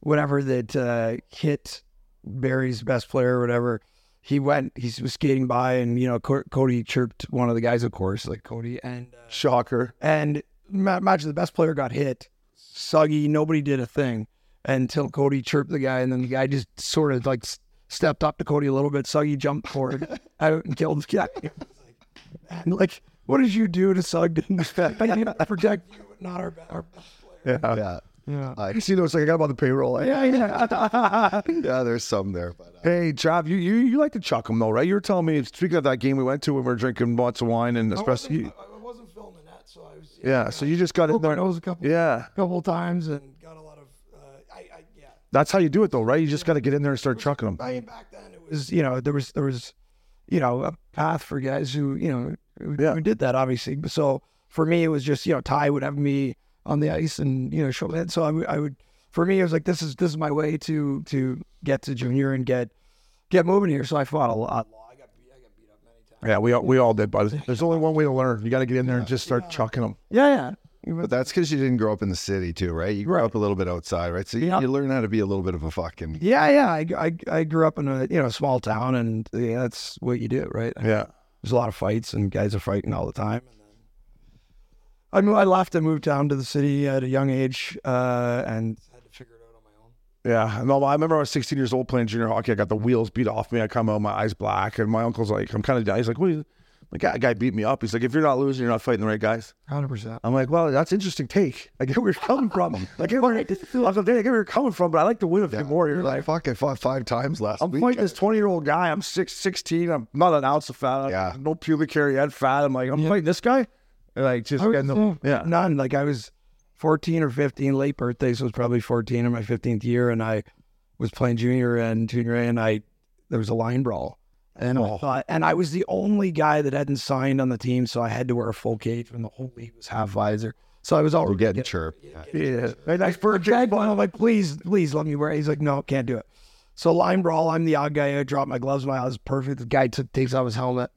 whatever that uh, hit Barry's best player or whatever. He went. He was skating by, and you know, Co- Cody chirped one of the guys, of course, like Cody, and uh, Shocker. and imagine the best player got hit. Suggy, nobody did a thing until Cody chirped the guy, and then the guy just sort of like stepped up to Cody a little bit. Suggy jumped forward [laughs] out and killed the guy. [laughs] And like, what did you do to Sugden? I need to [laughs] protect you, but not our, our best player. Yeah. Yeah. Yeah. Uh, You see those? Like I got him on the payroll. eh? Yeah, yeah. yeah, there's some there, but uh, Hey, Trav, you, you you like to chuck them though, right? You were telling me speaking of that game we went to when we were drinking lots of wine and especially you, I wasn't filming that, so I was yeah. So you just got it broke my there. nose a couple, Yeah, couple times and got a lot of. Uh, I, I, yeah. That's how you do it though, right? You just got to get in there and start chucking them. I mean, back then it was, you know, there was there was, you know, a path for guys who, you know, who, Yeah. who did that obviously. So for me, it was just, you know, Ty would have me on the ice and you know show me. So I would, for me, it was like this is this is my way to to get to junior and get get moving here. So I fought a lot. I got beat, I got beat up many times. Yeah, we all, we all did, but there's only one way to learn. You got to get in there and just start chucking them. Yeah, yeah. But that's because you didn't grow up in the city too, right? You grew up a little bit outside, right? So you, Yeah. you learn how to be a little bit of a fucking Yeah, yeah. I, I, I grew up in a you know small town, and yeah, that's what you do, right? Yeah, There's a lot of fights, and guys are fighting all the time. I moved, I left and moved down to the city at a young age, uh, and had to figure it out on my own. yeah. No, I remember I was 16 years old playing junior hockey. I got the wheels beat off me. I come out, my eyes black, and my uncle's like, "I'm kind of." He's like, "What?" Like, "Yeah, a guy beat me up." He's like, "If you're not losing, you're not fighting the right guys." Hundred percent. I'm like, well, that's interesting take. [laughs] I get where you're coming from. [laughs] I get where, I was get where you're coming from, but I like to win a few more. You're like, fuck. I fought five times last I'm week. fighting this 20 year old guy. I'm six, 16. I'm not an ounce of fat. Yeah. No pubic hair yet, fat. I'm like, I'm fighting this guy. And like, just getting the, yeah. none. Like I was 14 or 15, late birthday, so it was probably 14 in my 15th year, and I was playing junior and junior A, and I there was a line brawl. And I thought, and I was the only guy that hadn't signed on the team, so I had to wear a full cage when the whole league was half visor. So I was already getting chirped. Yeah. Hey, nice bird. Jack, I'm like, please, please let me wear it. He's like, no, can't do it. So line brawl, I'm the odd guy. I drop my gloves. My eyes perfect. The guy took, takes off his helmet.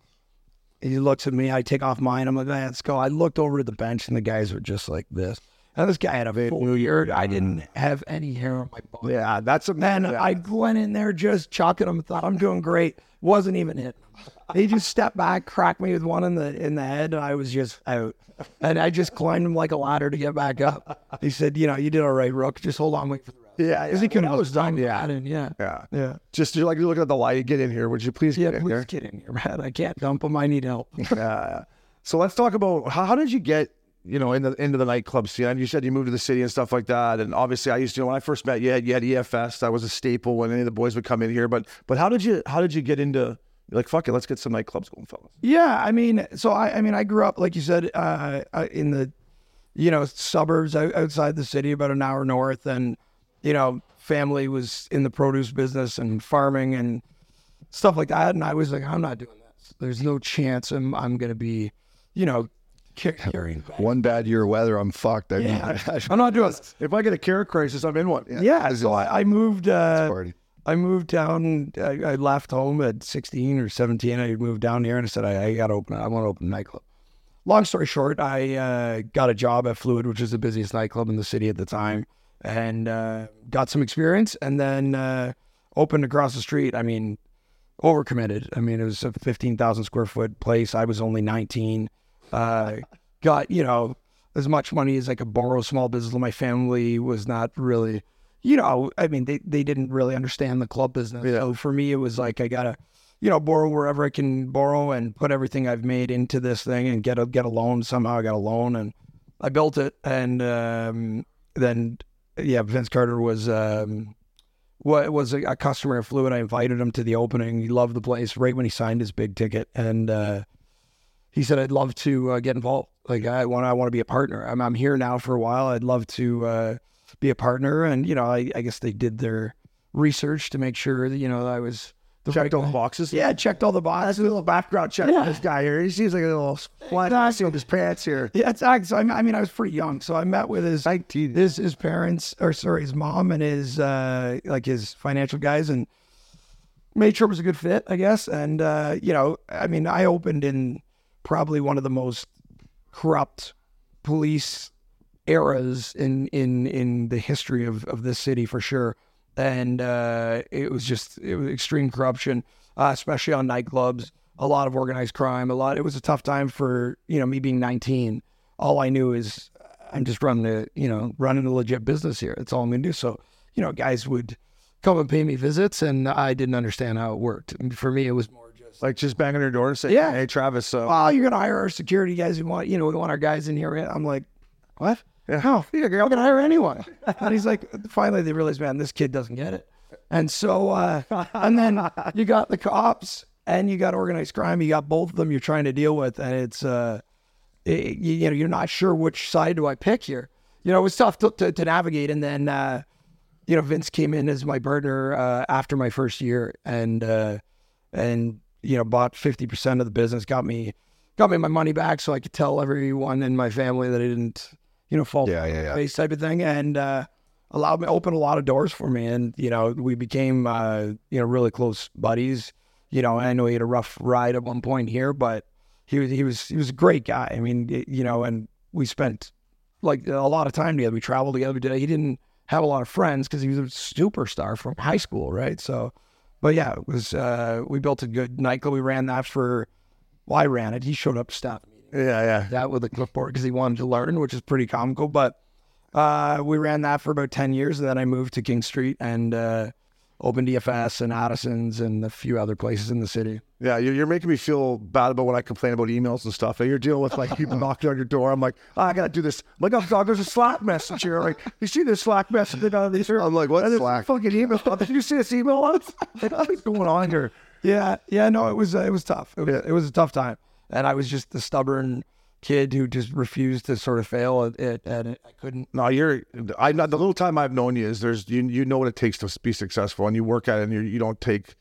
He looks at me. I take off mine. I'm like, "Hey, let's go. I looked over at the bench and the guys were just like this. And this guy had a full beard. I didn't have any hair on my body. Yeah, that's a Man, yeah. I went in there just chucking him. Thought I'm doing great. Wasn't even hit. He just stepped back, cracked me with one in the in the head, and I was just out. And I just climbed him like a ladder to get back up. He said, "You know, you did all right, Rook. Just hold on, wait for the rest." Yeah, because he couldn't that was done. Yeah, yeah, Yeah. yeah. Just you're like you're looking at the light. Get in here. Would you please Yeah, get in please here? get in here, man. I can't dump him. I need help. Yeah. So let's talk about how, how did you get you know in the into the nightclub scene? And you said you moved to the city and stuff like that. And obviously, I used to you know, when I first met you, had, you had EFS. That was a staple when any of the boys would come in here. But but how did you how did you get into like fuck it? Let's get some nightclubs going, fellas. Yeah, I mean, so I, I mean, I grew up, like you said, uh, uh, in the, you know, suburbs outside the city, about an hour north, and you know, family was in the produce business and farming and stuff like that, and I was like, I'm not doing this. There's no chance I'm I'm gonna be, you know, carrying. bags. One bad year of weather, I'm fucked. I mean, Yeah, [laughs] I'm not doing this. If I get a care crisis, I'm in one. Yeah, so I, I moved. Uh. I moved down. I, I left home at 16 or 17. I moved down here and I said, I, I got to open. I want to open a nightclub. Long story short, I uh, got a job at Fluid, which is the busiest nightclub in the city at the time, and uh, got some experience. And then uh, opened across the street. I mean, overcommitted. I mean, it was a 15,000 square foot place. I was only 19. Uh, got you know as much money as I could borrow. Small business. My family was not really, you know, I mean, they they didn't really understand the club business. So for me, it was like I gotta, you know, borrow wherever I can borrow and put everything I've made into this thing and get a get a loan. Somehow I got a loan and I built it. And um, then yeah, Vince Carter was. Um, what was a, a customer at Fluid. I invited him to the opening. He loved the place right when he signed his big ticket, and uh, he said, "I'd love to uh, get involved. Like I want, I want to be a partner. I'm, I'm here now for a while. I'd love to uh, be a partner." And you know, I, I guess they did their research to make sure that you know I was the Checked right all the boxes. Yeah, checked all the boxes. a little background check Yeah. for this guy here. He seems like a little flat with his pants here. Yeah, exactly. So I, I mean, I was pretty young, so I met with his his his parents, or sorry, his mom and his uh, like his financial guys, and made sure it was a good fit, I guess. And uh, you know, I mean, I opened in probably one of the most corrupt police eras in in in the history of of this city for sure. And uh, it was just it was extreme corruption, uh, especially on nightclubs. A lot of organized crime. A lot. It was a tough time for you know me being 19. All I knew is I'm just running a you know running a legit business here. That's all I'm gonna do. So you know, guys would come and pay me visits, and I didn't understand how it worked. For me, it was more Like just banging their door and saying, Yeah. "Hey, Travis, uh, oh, you're gonna hire our security guys. We want, you know, we want our guys in here. I'm like, what? No, you're not gonna hire anyone. and he's like, finally they realize, man, this kid doesn't get it. And so, uh, and then you got the cops and you got organized crime. You got both of them you're trying to deal with, and it's, uh, it, you, you know, you're not sure which side do I pick here. You know, it was tough to, to, to navigate. And then, uh, you know, Vince came in as my partner uh, after my first year, and uh, and you know, bought fifty percent of the business, got me got me my money back, so I could tell everyone in my family that I didn't, you know, fall Yeah, yeah, yeah. face type of thing, and uh, allowed me open a lot of doors for me, and you know, we became uh, you know really close buddies. You know, I know he had a rough ride at one point here, but he was he was he was a great guy. I mean, you know, and we spent like a lot of time together. We traveled together. We did- He didn't have a lot of friends because he was a superstar from high school, right? So, but yeah, it was. Uh, we built a good nightclub. We ran that for. Well, I ran it. He showed up to staff meeting yeah, yeah." that with a clipboard because he wanted to learn, which is pretty comical. But uh, we ran that for about ten years, and then I moved to King Street and uh, opened EFS and Addison's and a few other places in the city. Yeah, you're, you're making me feel bad about when I complain about emails and stuff. You're dealing with like [laughs] people knocking on your door. I'm like, oh, I gotta do this. I'm like, oh, dog, there's a Slack message here. Like, you see this Slack message? uh, these [laughs] I'm like, what and Slack? Fucking email. [laughs] Did you see this email? What's what's going on here? Yeah, yeah, no, it was uh, it was tough. It was, it was a tough time, and I was just the stubborn kid who just refused to sort of fail at it, and it, I couldn't. No, you're. I the little time I've known you is there's you you know what it takes to be successful, and you work at it, and you you don't take.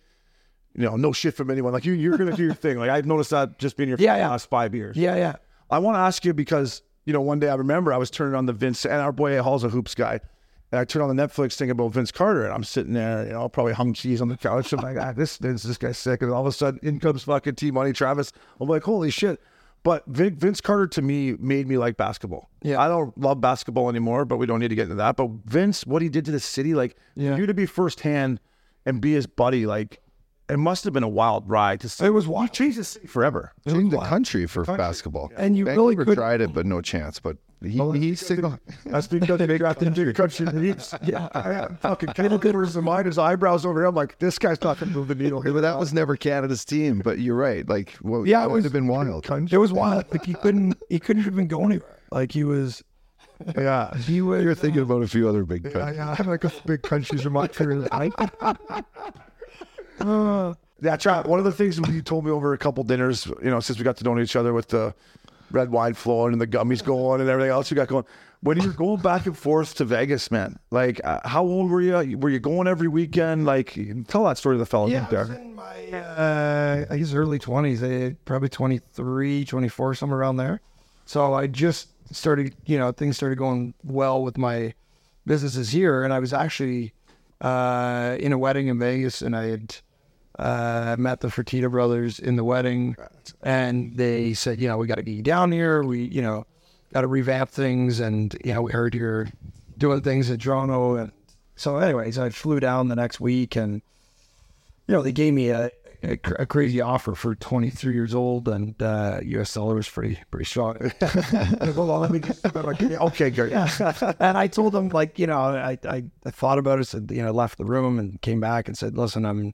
You know, no shit from anyone. Like you, you're gonna do your thing. Like I've noticed that just being your Yeah, yeah. last five years. Yeah, yeah, I want to ask you because you know one day I remember I was turning on the Vince and our boy Hall's a hoops guy, and I turned on the Netflix thing about Vince Carter, and I'm sitting there, you know, probably hung cheese on the couch. I'm like, ah, this this this guy's sick, and all of a sudden in comes fucking T Money Travis. I'm like, holy shit. But Vin, Vince Carter to me made me like basketball. Yeah. I don't love basketball anymore, but we don't need to get into that. But Vince, what he did to the city, like Yeah. you to be firsthand and be his buddy, like it must have been a wild ride to see. It was He wild. changed the city forever. Changed the country for basketball. And you Vancouver really couldn't- tried it, but no chance. But he, he signaled. That's because they drafted him to the country. Yeah, I had fucking Kenneth in mind, his eyebrows over here. I'm like, this guy's not going to move the needle here. But that was never Canada's team. But you're right. Like, well, Yeah, it would have been wild. It was wild. Like he couldn't he couldn't even go anywhere. Like he was Yeah. he was You're thinking about a few other big countries. I have like a big countries in my career. [laughs] Uh, That's right. One of the things you told me over a couple dinners, you know, since we got to know each other with the red wine flowing and the gummies going and everything else you got going. When you're going back and forth to Vegas, man, like uh, how old were you? Were you going every weekend? Like, tell that story to the fellas Yeah, there. in my, uh, I guess early 20s, eh, probably 23, 24, somewhere around there. So I just started, you know, things started going well with my businesses here. And I was actually uh, in a wedding in Vegas and I had uh, met the Fertitta brothers in the wedding. And they said, you know, we got to get you down here. We, you know, got to revamp things. And, you know, we heard you're doing things in Toronto. And so, anyways, I flew down the next week and, you know, they gave me a, a, cr- a crazy offer for 23 years old, and uh, U.S. dollar was pretty pretty strong. [laughs] Hold on, let me just. Okay, great. [laughs] and I told them, like, you know, I, I, I thought about it, said, you know, left the room and came back and said, listen, I'm,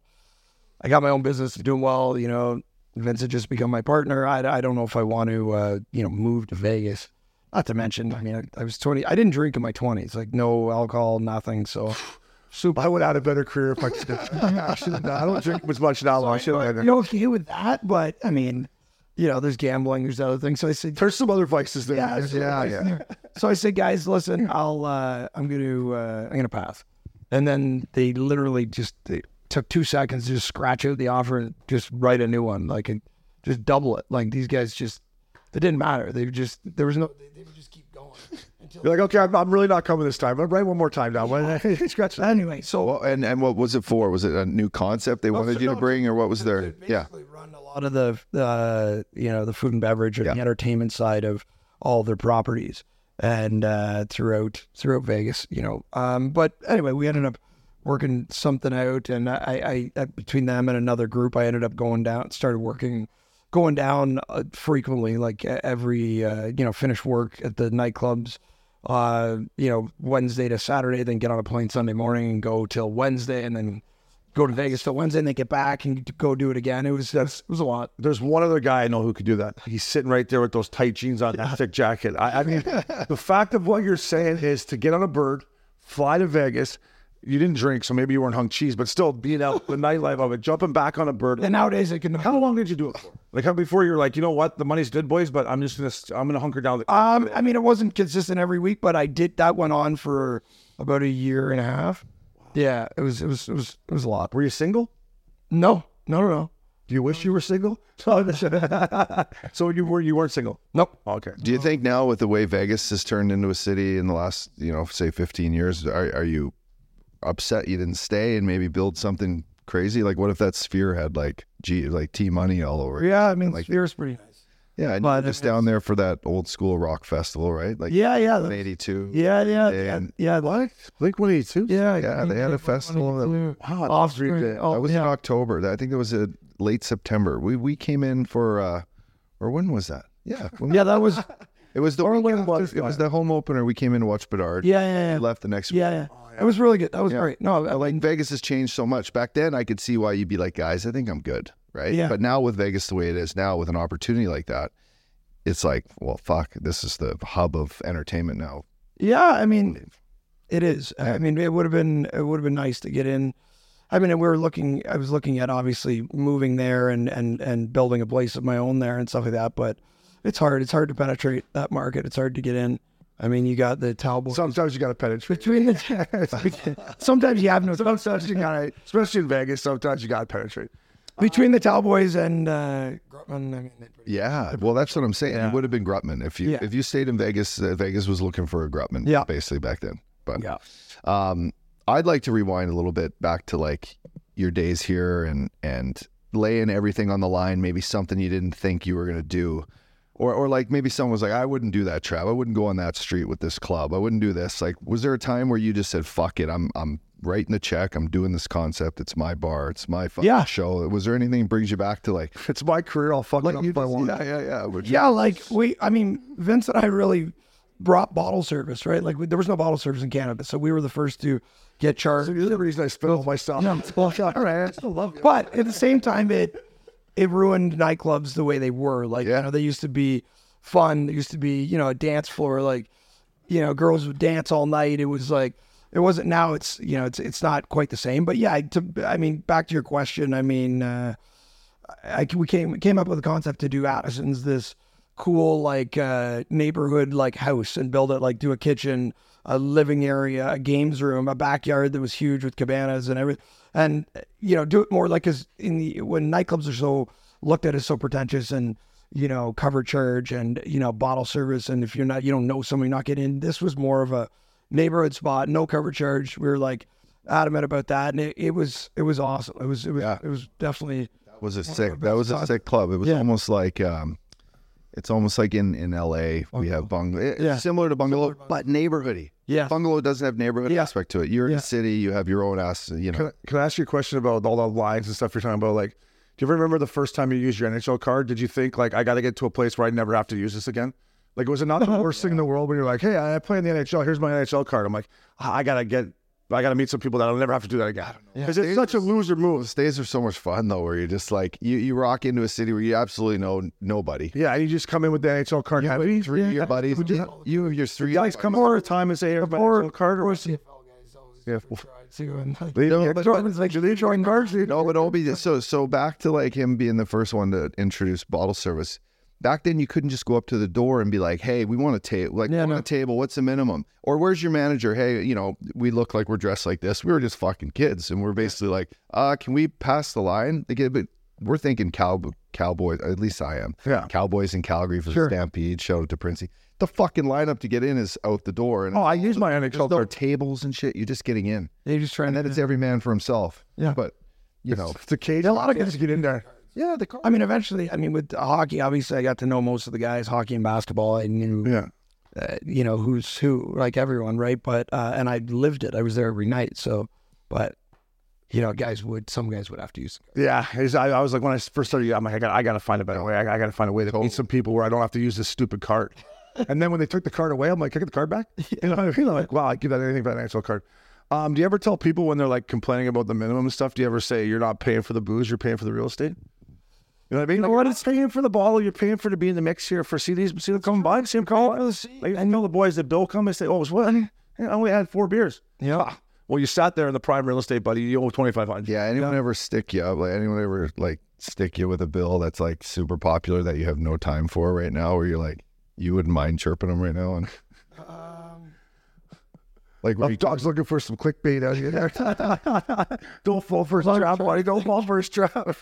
I got my own business, doing well, you know, Vince had just become my partner. I, I don't know if I want to, uh, you know, move to Vegas. Not to mention, I mean, I, I was 20, I didn't drink in my 20s, like no alcohol, nothing. So. I would have had a better career if I could. [laughs] I should have done. I don't drink as much now. I should have. you're okay with that, but I mean, you know, there's gambling, there's other things. So I said, There's some other vices there. yeah, yeah, yeah. So I said, guys, listen, I'll, uh, I'm going to, uh, I'm going to pass. And then they literally just they took two seconds to just scratch out the offer and just write a new one, like and just double it. Like these guys just, it didn't matter. They just, there was no, they, they would just keep going [laughs] until. You're like, okay, I'm, I'm really not coming this time. I'm right one more time now. [laughs] Scratch that. Anyway, so Well, and and what was it for? Was it a new concept they wanted you to bring, or what was there? Yeah. basically run a lot of the uh, you know the food and beverage and the entertainment side of all their properties and uh, throughout throughout Vegas, you know. Um, but anyway, we ended up working something out, and I, I, I between them and another group, I ended up going down, started working, going down uh, frequently, like every uh, you know finish work at the nightclubs. Uh, you know, Wednesday to Saturday, then get on a plane Sunday morning and go till Wednesday, and then go to Vegas till Wednesday and then get back and go do it again. It was it was a lot. There's one other guy I know who could do that. He's sitting right there with those tight jeans on, that thick jacket. I, I mean, [laughs] the fact of what you're saying is to get on a bird, fly to Vegas. You didn't drink, so maybe you weren't hung cheese, but still being out the nightlife of it, jumping back on a bird. And nowadays it can. How long did you do it for? Like how before you're like, you know what, the money's good, boys, but I'm just gonna I'm gonna hunker down. The- Um, I mean, it wasn't consistent every week, but I did. That went on for about a year and a half. Yeah, it was. It was. It was. It was a lot. Were you single? No, no, no, no. Do you wish you were single? [laughs] so you were you weren't single? Nope. Okay. Do you think now, with the way Vegas has turned into a city in the last, you know, say 15 years, are, are you upset you didn't stay and maybe build something crazy? Like, what if that sphere had like, G, like T money all over it? Yeah, I mean, Like- Sphere's pretty nice. Yeah, and But just it's- down there for that old school rock festival, right? Like, Yeah, yeah, in 82. yeah, yeah, yeah, And- yeah. What? Blink 182? Yeah, Yeah, they had a festival that- Wow, Off that's really good. Oh, that was yeah. in October. I think it was a late September. We we came in for, uh, or when was that? Yeah, when- yeah, that was. [laughs] it was the Or week when after- was it was the home opener. We came in to watch Bedard. Yeah, yeah, yeah. We left the next Yeah, yeah. It was really good. That was Yeah. great. No, I like Vegas has changed so much. Back then, I could see why you'd be like, guys, I think I'm good, right? Yeah. But now with Vegas the way it is now, with an opportunity like that, it's like, well, fuck, this is the hub of entertainment now. Yeah, I mean, it is. I mean, it would have been it would have been nice to get in. I mean, we were looking. I was looking at obviously moving there and and and building a place of my own there and stuff like that. But it's hard. It's hard to penetrate that market. It's hard to get in. I mean, you got the Talbot. Sometimes you got to penetrate. between the [laughs] sometimes you have no Sometimes you got to, especially in Vegas. Sometimes you got to penetrate. between the Cowboys and uh, Grutman. I mean, Yeah, well, that's what I'm saying. Yeah. It would have been Grutman if you Yeah. if you stayed in Vegas. Uh, Vegas was looking for a Grutman, Yeah. basically back then. But yeah. Um, I'd like to rewind a little bit back to like your days here and and laying everything on the line. Maybe something you didn't think you were gonna do. Or, or like maybe someone was like, I wouldn't do that, Trav. I wouldn't go on that street with this club. I wouldn't do this. Like, was there a time where you just said, "Fuck it, I'm I'm writing the check. I'm doing this concept. It's my bar. It's my fucking Yeah. show." Was there anything that brings you back to like, It's my career. I'll fuck it up you if I want. yeah, yeah, yeah. Would you- Yeah, like we, I mean, Vince and I really brought bottle service, right? Like we, there was no bottle service in Canada, so we were the first to get charged. The reason I spent all my stuff. No, [laughs] well, all right, I still love you. But at the same time, it it ruined nightclubs the way they were. Like, Yeah. you know, they used to be fun. There used to be, you know, a dance floor. Like, you know, girls would dance all night. It was like it wasn't. Now it's you know, it's it's not quite the same. But yeah, to, I mean, back to your question. I mean, uh, I we came came up with a concept to do Addison's this cool like uh, neighborhood like house and build it like do a kitchen, a living area, a games room, a backyard that was huge with cabanas and everything, and you know do it more like because in the when nightclubs are so looked at as so pretentious and you know cover charge and you know bottle service and if you're not you don't know somebody not get in. This was more of a neighborhood spot, no cover charge. We were like adamant about that, and it, it was it was awesome. It was it was Yeah. it was definitely. That was a sick. That was a sick club. It was Yeah. almost like um, it's almost like in in L.A. we have bungalow. Yeah. similar to bungalow, but neighborhoody. Yeah. bungalow doesn't have neighborhood Yeah. aspect to it. You're in Yeah. a city. You have your own ass. You know. Can I, can I ask you a question about all the lines and stuff you're talking about? Like, do you ever remember the first time you used your NHL card? Did you think like I got to get to a place where I never have to use this again? Like, was it not the [laughs] worst thing in the world when you're like, hey, I play in the NHL. Here's my NHL card. I'm like, "Ah, I gotta get, I gotta meet some people that I'll never have to do that again. Because it's such a loser move. stays are so much fun though, where you're just like you, you rock into a city where you absolutely know nobody. Yeah, and you just come in with the NHL card. You have Maybe three of your buddies. You have your three guys come the time and say, "Here's my Or, NHL card." or Or, CFL guys always Yeah. to and like, Leave- No, yeah, but- Jordan's like, "Did join cards?" [laughs] No, but Obi. So so back to like him being the first one to introduce bottle service. Back then, you couldn't just go up to the door and be like, "Hey, we want a table. Like, Yeah, want no. a table. What's the minimum? Or where's your manager? Hey, you know, we look like we're dressed like this. We were just fucking kids, and we're basically like, uh, can we pass the line? They get, but we're thinking cow cowboys. At least I am. Yeah. Cowboys in Calgary for Sure. the Stampede. Shout out to Princey. The fucking lineup to get in is out the door, and oh, I use my NHL card. tables and shit. You're just getting in, They just trying and to. then it's every man for himself. Yeah. but you know, It's a cage. A lot of guys get in there. Yeah, the car. I mean, eventually, I mean, with hockey, obviously, I got to know most of the guys, hockey and basketball. I knew, Yeah. uh, you know, who's who, like everyone, right? But uh, and I lived it. I was there every night. So, but you know, guys would some guys would have to use. Yeah, I, I was like when I first started, I'm like, I got, I got to find a better way. I, I got to find a way to meet some people where I don't have to use this stupid card. [laughs] and then when they took the card away, I'm like, can I get the card back? You know, I mean? I'm like, wow, I'd give that anything but that NHL card. Um, do you ever tell people when they're like complaining about the minimum stuff? Do you ever say you're not paying for the booze, you're paying for the real estate? You know what I mean? Like, what? It's paying for the bottle. You're paying for to be in the mix here for see these, see them come by, see them come by. Like, I know the boys that Bill come and say, oh, it was what? I only had four beers. Yeah. Ah. Well, you sat there in the prime real estate, buddy. You owe twenty five hundred. Yeah, anyone ever stick you up? Like anyone ever like stick you with a bill that's like super popular that you have no time for right now, where you're like you wouldn't mind chirping them right now and um. like where Oh, you- dog's looking for some clickbait out here. [laughs] don't fall for his trap, buddy. Don't fall for his trap.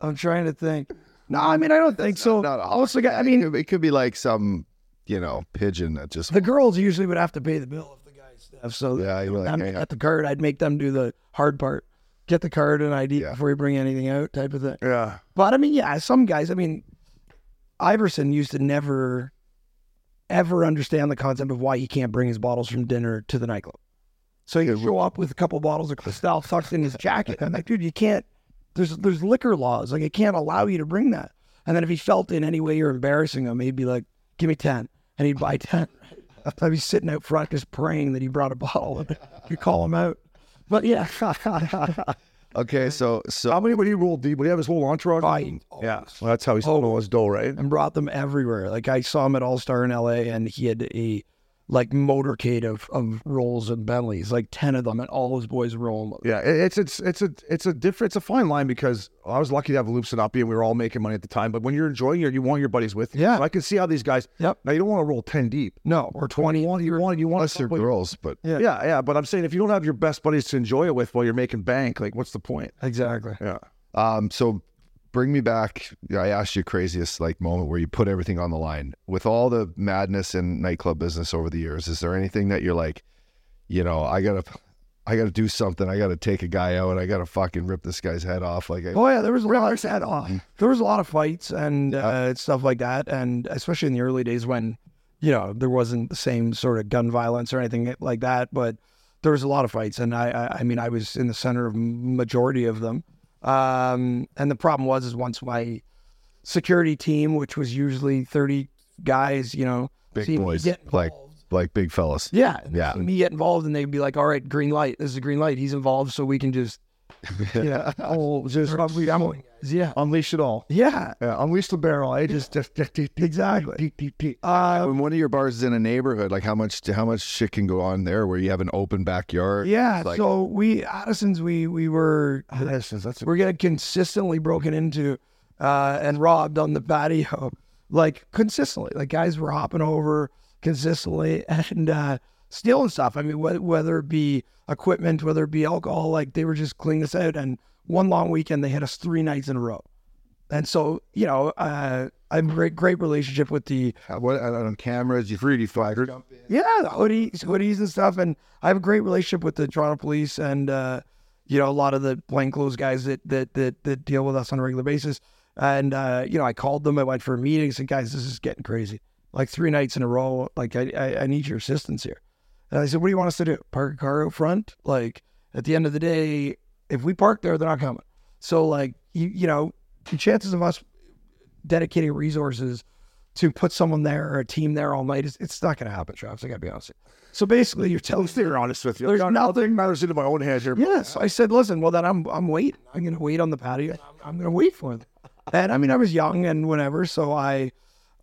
I'm trying to think. No, I mean, I don't think so. not a also, holiday. I mean, it could, it could be like some you know pigeon that just the girls usually would have to pay the bill if the guys stuff. So Yeah, you're like, hey, at the card, I'd make them do the hard part, get the card and ID Yeah. before you bring anything out, type of thing. Yeah. But I mean, yeah, some guys. I mean, Iverson used to never, ever understand the concept of why he can't bring his bottles from dinner to the nightclub. So he'd show up with a couple bottles of Cristal tucked in his jacket. I'm like, dude, you can't. There's there's liquor laws. Like, it can't allow you to bring that. And then if he felt in any way you're embarrassing him, he'd be like, give me ten, and he'd buy ten. [laughs] I'd be sitting out front just praying that he brought a bottle. you [laughs] call him out. But yeah, [laughs] okay. So so How many would he roll deep? Would he have his whole entourage? Fine. Yeah. Well, that's how he oh. stole his dough, right? and brought them everywhere. Like I saw him at All Star in L.A. and he had a like motorcade of of rolls and Bentleys, like ten of them, and all those boys roll. Yeah, it's it's it's a it's a different it's a fine line because I was lucky to have a loop Sinapi and we were all making money at the time. But when you're enjoying it, you want your buddies with you. Yeah. So I can see how these guys. Yep. Now you don't want to roll ten deep. No, or twenty. You want you want you want unless they're girls, but Yeah. Yeah, yeah. But I'm saying if you don't have your best buddies to enjoy it with while you're making bank, like what's the point? Exactly. Yeah. Um, so bring me back. I asked you craziest like moment where you put everything on the line with all the madness in nightclub business over the years. Is there anything that you're like, you know, I gotta, I got to do something. I got to take a guy out. I got to fucking rip this guy's head off. Like, I, Oh yeah, there was a lot of that on. There was a lot of fights and uh, stuff like that, and especially in the early days when, you know, there wasn't the same sort of gun violence or anything like that. But there was a lot of fights, and I, I, I mean, I was in the center of majority of them. Um, and the problem was, is once my security team, which was usually thirty guys, you know, big boys, like like big fellas. yeah, Yeah. me get involved, and they'd be like, "All right, green light. This is a green light. He's involved, so we can just." [laughs] Yeah. [laughs] Oh, just Probably, I'm, yeah, unleash it all. yeah, Yeah, unleash the barrel. I just, just, just, exactly. Uh, When one of your bars is in a neighborhood, like how much how much shit can go on there where you have an open backyard? yeah. Like- so we Addison's, we we were that's, that's a, we're getting consistently broken into uh, and robbed on the patio, like consistently. Like guys were hopping over consistently [laughs] and uh, stealing stuff. I mean, wh- whether it be equipment, whether it be alcohol, like they were just cleaning us out. And one long weekend, they hit us three nights in a row. And so, you know, uh, I have a great, great relationship with the Uh, What on cameras? You 3D flagged. yeah, the hoodies, hoodies and stuff. And I have a great relationship with the Toronto police and uh, you know a lot of the plainclothes guys that that that that deal with us on a regular basis. And uh, you know, I called them. I went for a meeting. Said, guys, this is getting crazy. Like three nights in a row. Like I, I, I need your assistance here. And I said, what do you want us to do? Park a car out front? Like at the end of the day, if we park there, they're not coming. So like you, you know, the chances of us dedicating resources to put someone there or a team there all night, it's, it's not going to happen, Travis. I got to be honest. with you. So basically, you're telling I'll be honest with you. There's I'll- I'll matters into my own hands here. Yes, I said, listen. Well, then I'm I'm waiting. I'm going to wait on the patio. I'm, I'm going to wait for them. And I mean, I was young and whatever, so I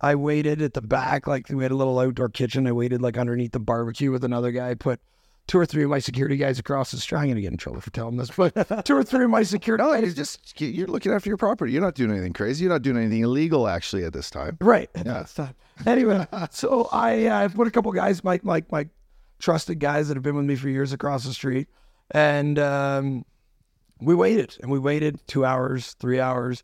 I waited at the back. Like we had a little outdoor kitchen. I waited like underneath the barbecue with another guy. I Put two or three of my security guys across the street. I'm going to get in trouble for telling this, but [laughs] two or three of my security. No, it's just you're looking after your property. You're not doing anything crazy. You're not doing anything illegal actually at this time. Right. Yeah. Anyway, so I uh, put a couple guys, my, my my trusted guys that have been with me for years across the street, and um, we waited and we waited two hours, three hours,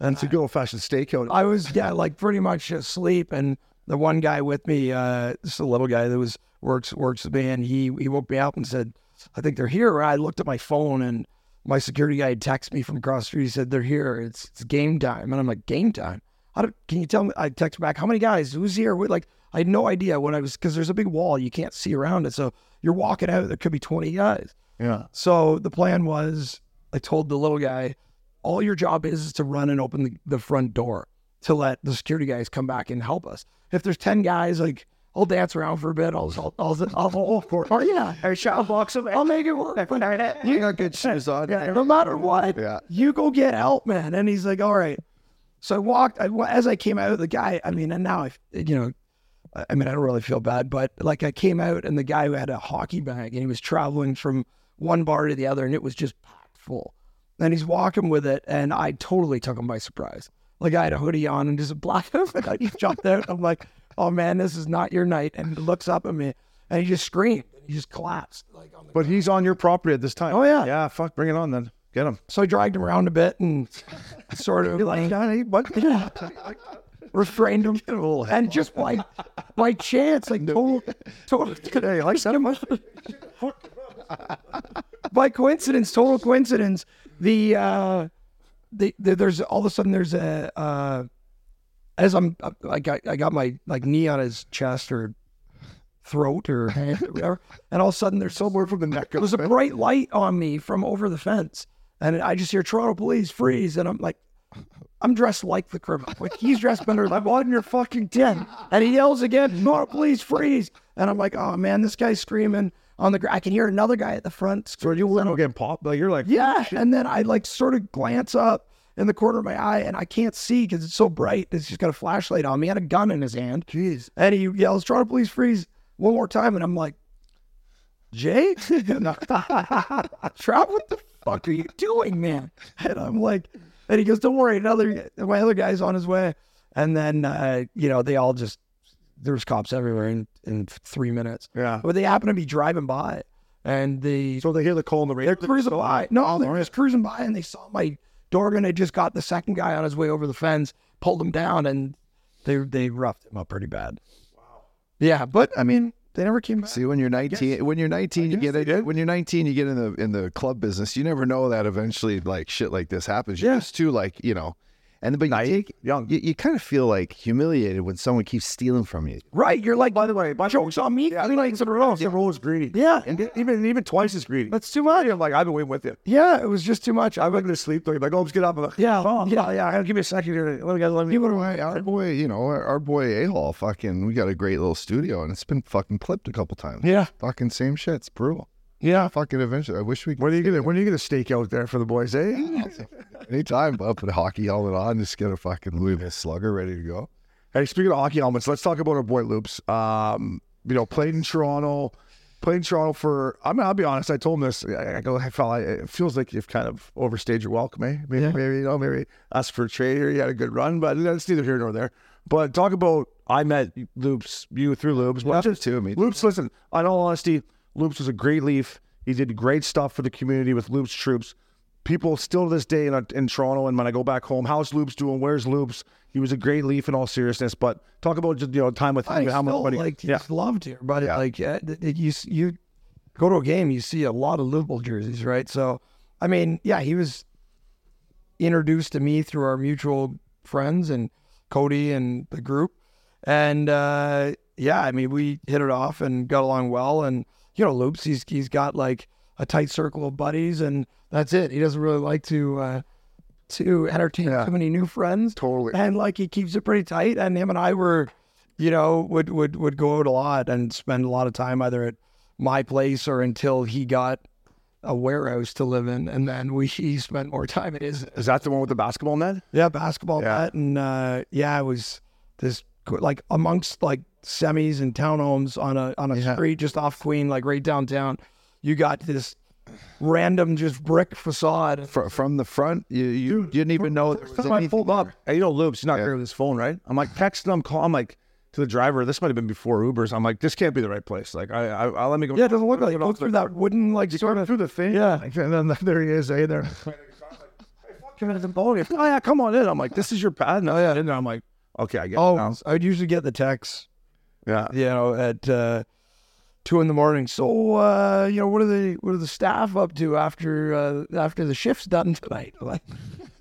and It's a good old fashioned stakeout. I was yeah like pretty much asleep, and the one guy with me, uh, just a little guy that was works works with me, and he he woke me up and said, "I think they're here." I looked at my phone and my security guy had texted me from across the street. He said, "They're here. It's it's game time," and I'm like, "Game time? How do, can you tell me?" I text back, "How many guys? Who's here?" What, like I had no idea when I was because there's a big wall you can't see around it, so you're walking out. There could be 20 guys. yeah. So the plan was I told the little guy, all your job is, is to run and open the, the front door to let the security guys come back and help us. If there's 10 guys, like I'll dance around for a bit. I'll, I'll, I'll, I'll, of course. Oh, yeah. I shot a box of I'll make it work. You got good shoes on. Yeah, no matter what, Yeah. you go get help, man. And he's like, all right. So I walked, I, as I came out, of the guy, I mean, and now I, you know, I- I mean, I don't really feel bad, but like I came out and the guy who had a hockey bag and he was traveling from one bar to the other and it was just packed full. And he's walking with it and I totally took him by surprise. Like I had a hoodie on and just a black outfit. I jumped out. I'm like, oh man, this is not your night. And he looks up at me and he just screamed. He just collapsed. Like on the But he's on your property at this time. Oh, yeah. Yeah, fuck, bring it on then. Get him. So I dragged him around a bit and [laughs] sort of like, yeah, restrained him. And just by by chance, like total, total, [laughs] Hey, like that. [laughs] much. by coincidence, total coincidence, the uh, the, the there's all of a sudden there's a uh, as I'm like I, I got my like knee on his chest or throat or [laughs] hand or whatever, and all of a sudden there's somewhere from the neck. [laughs] There's a bright light on me from over the fence, and I just hear Toronto police freeze, and I'm like. I'm dressed like the criminal. Like he's dressed better. I'm on your fucking tent. And he yells again, no, please freeze. And I'm like, oh man, this guy's screaming on the ground. I can hear another guy at the front. So you were getting popped. Like you're like, Yeah. And then I like sort of glance up in the corner of my eye and I can't see because it's so bright. It's just got a flashlight on me. He had a gun in his hand. Jeez. And he yells, Toronto police freeze one more time. And I'm like, Jay? [laughs] [laughs] Trout, what the fuck are you doing, man? And I'm like, and he goes, don't worry, another, my other guy's on his way. And then, uh, you know, they all just, there was cops everywhere in, in three minutes. Yeah. But they happen to be driving by and the So they hear the call in the radio. they're cruising by. No, oh, they're just cruising by, and they saw my Dorgan had just got the second guy on his way over the fence, pulled him down, and they they roughed him up pretty bad. Wow. Yeah, but I mean, They never came back. See, when you're 19, when you're 19, you get it. When you're 19, you get in the in the club business. You never know that eventually, like shit like this happens. You're just too like you know, and but you take young. You, you kind of feel like humiliated when someone keeps stealing from you. Right. You're like, by the way, jokes on me. Yeah, like, It's a roll. It's a roll is greedy. yeah. And even even twice as greedy. That's too much. I'm like, I've been waiting with you. Yeah, it was just too much. I I'm gonna sleep. Though. You're like, oh, let's get up. Like, Yeah, oh, yeah, yeah. Give me a second here. Let me get. Let me. Boy, our boy, you know, our, our boy A Hall, fucking, we got a great little studio, and it's been fucking clipped a couple times. Yeah. fucking same shit. It's brutal. Yeah. Fucking eventually, I wish we. When are you gonna When are you gonna stake out there for the boys? Eh? [laughs] Anytime, but put a hockey helmet on, just get a fucking Louisville Slugger ready to go. Hey, speaking of hockey helmets, let's talk about our boy Loops. Um, you know, played in Toronto, played in Toronto for. I mean, I'll be honest. I told him this. I, I go, I felt like it feels like you've kind of overstayed your welcome. Eh? Maybe, Yeah. maybe you know, maybe asked for a trade here. You had a good run, but that's neither here nor there. But talk about I met Loops, you through Loops. Well, just too, me too. Loops, listen. In all honesty, Loops was a great leaf. He did great stuff for the community with Loops troops. People still to this day in, in Toronto, and when I go back home, how's Loops doing? Where's Loops? He was a great leaf in all seriousness. But talk about just you know time with him. How still much? like yeah, he's loved here, but like uh, th- th- you you go to a game, you see a lot of Lupul jerseys, right? So, I mean, yeah, he was introduced to me through our mutual friends and Cody and the group, and uh, yeah, I mean, we hit it off and got along well, and you know, Loops, he's he's got like a tight circle of buddies, and that's it. He doesn't really like to. Uh, to entertain too many new friends, Totally. and like he keeps it pretty tight. And him and I were, you know, would would would go out a lot and spend a lot of time either at my place or until he got a warehouse to live in, and then we he spent more time at his is that the one with the basketball net? yeah basketball Yeah. net, and uh, yeah, it was this like amongst like semis and townhomes on a on a street just off Queen, like right downtown. You got this random just brick facade. Fr- from the front, you you, didn't even know there was First time I anything pulled up, and you know, Loops, he's not Yeah. great with his phone, right? I'm like texting him, call. I'm like to the driver. This might have been before Ubers. I'm like, this can't be the right place. Like, I, I, I let me go. Yeah, it doesn't look like it. Go through that wooden like sort of through the thing. Yeah. and then [laughs] there he is. Hey there. [laughs] Oh yeah, come on in. I'm like, this is your pad. No, yeah. And then I'm like, okay, I get. Oh, now. I would usually get the text, yeah. you know, at uh, two in the morning. So, uh, you know, what are the what are the staff up to after uh, after the shift's done tonight? [laughs] Like,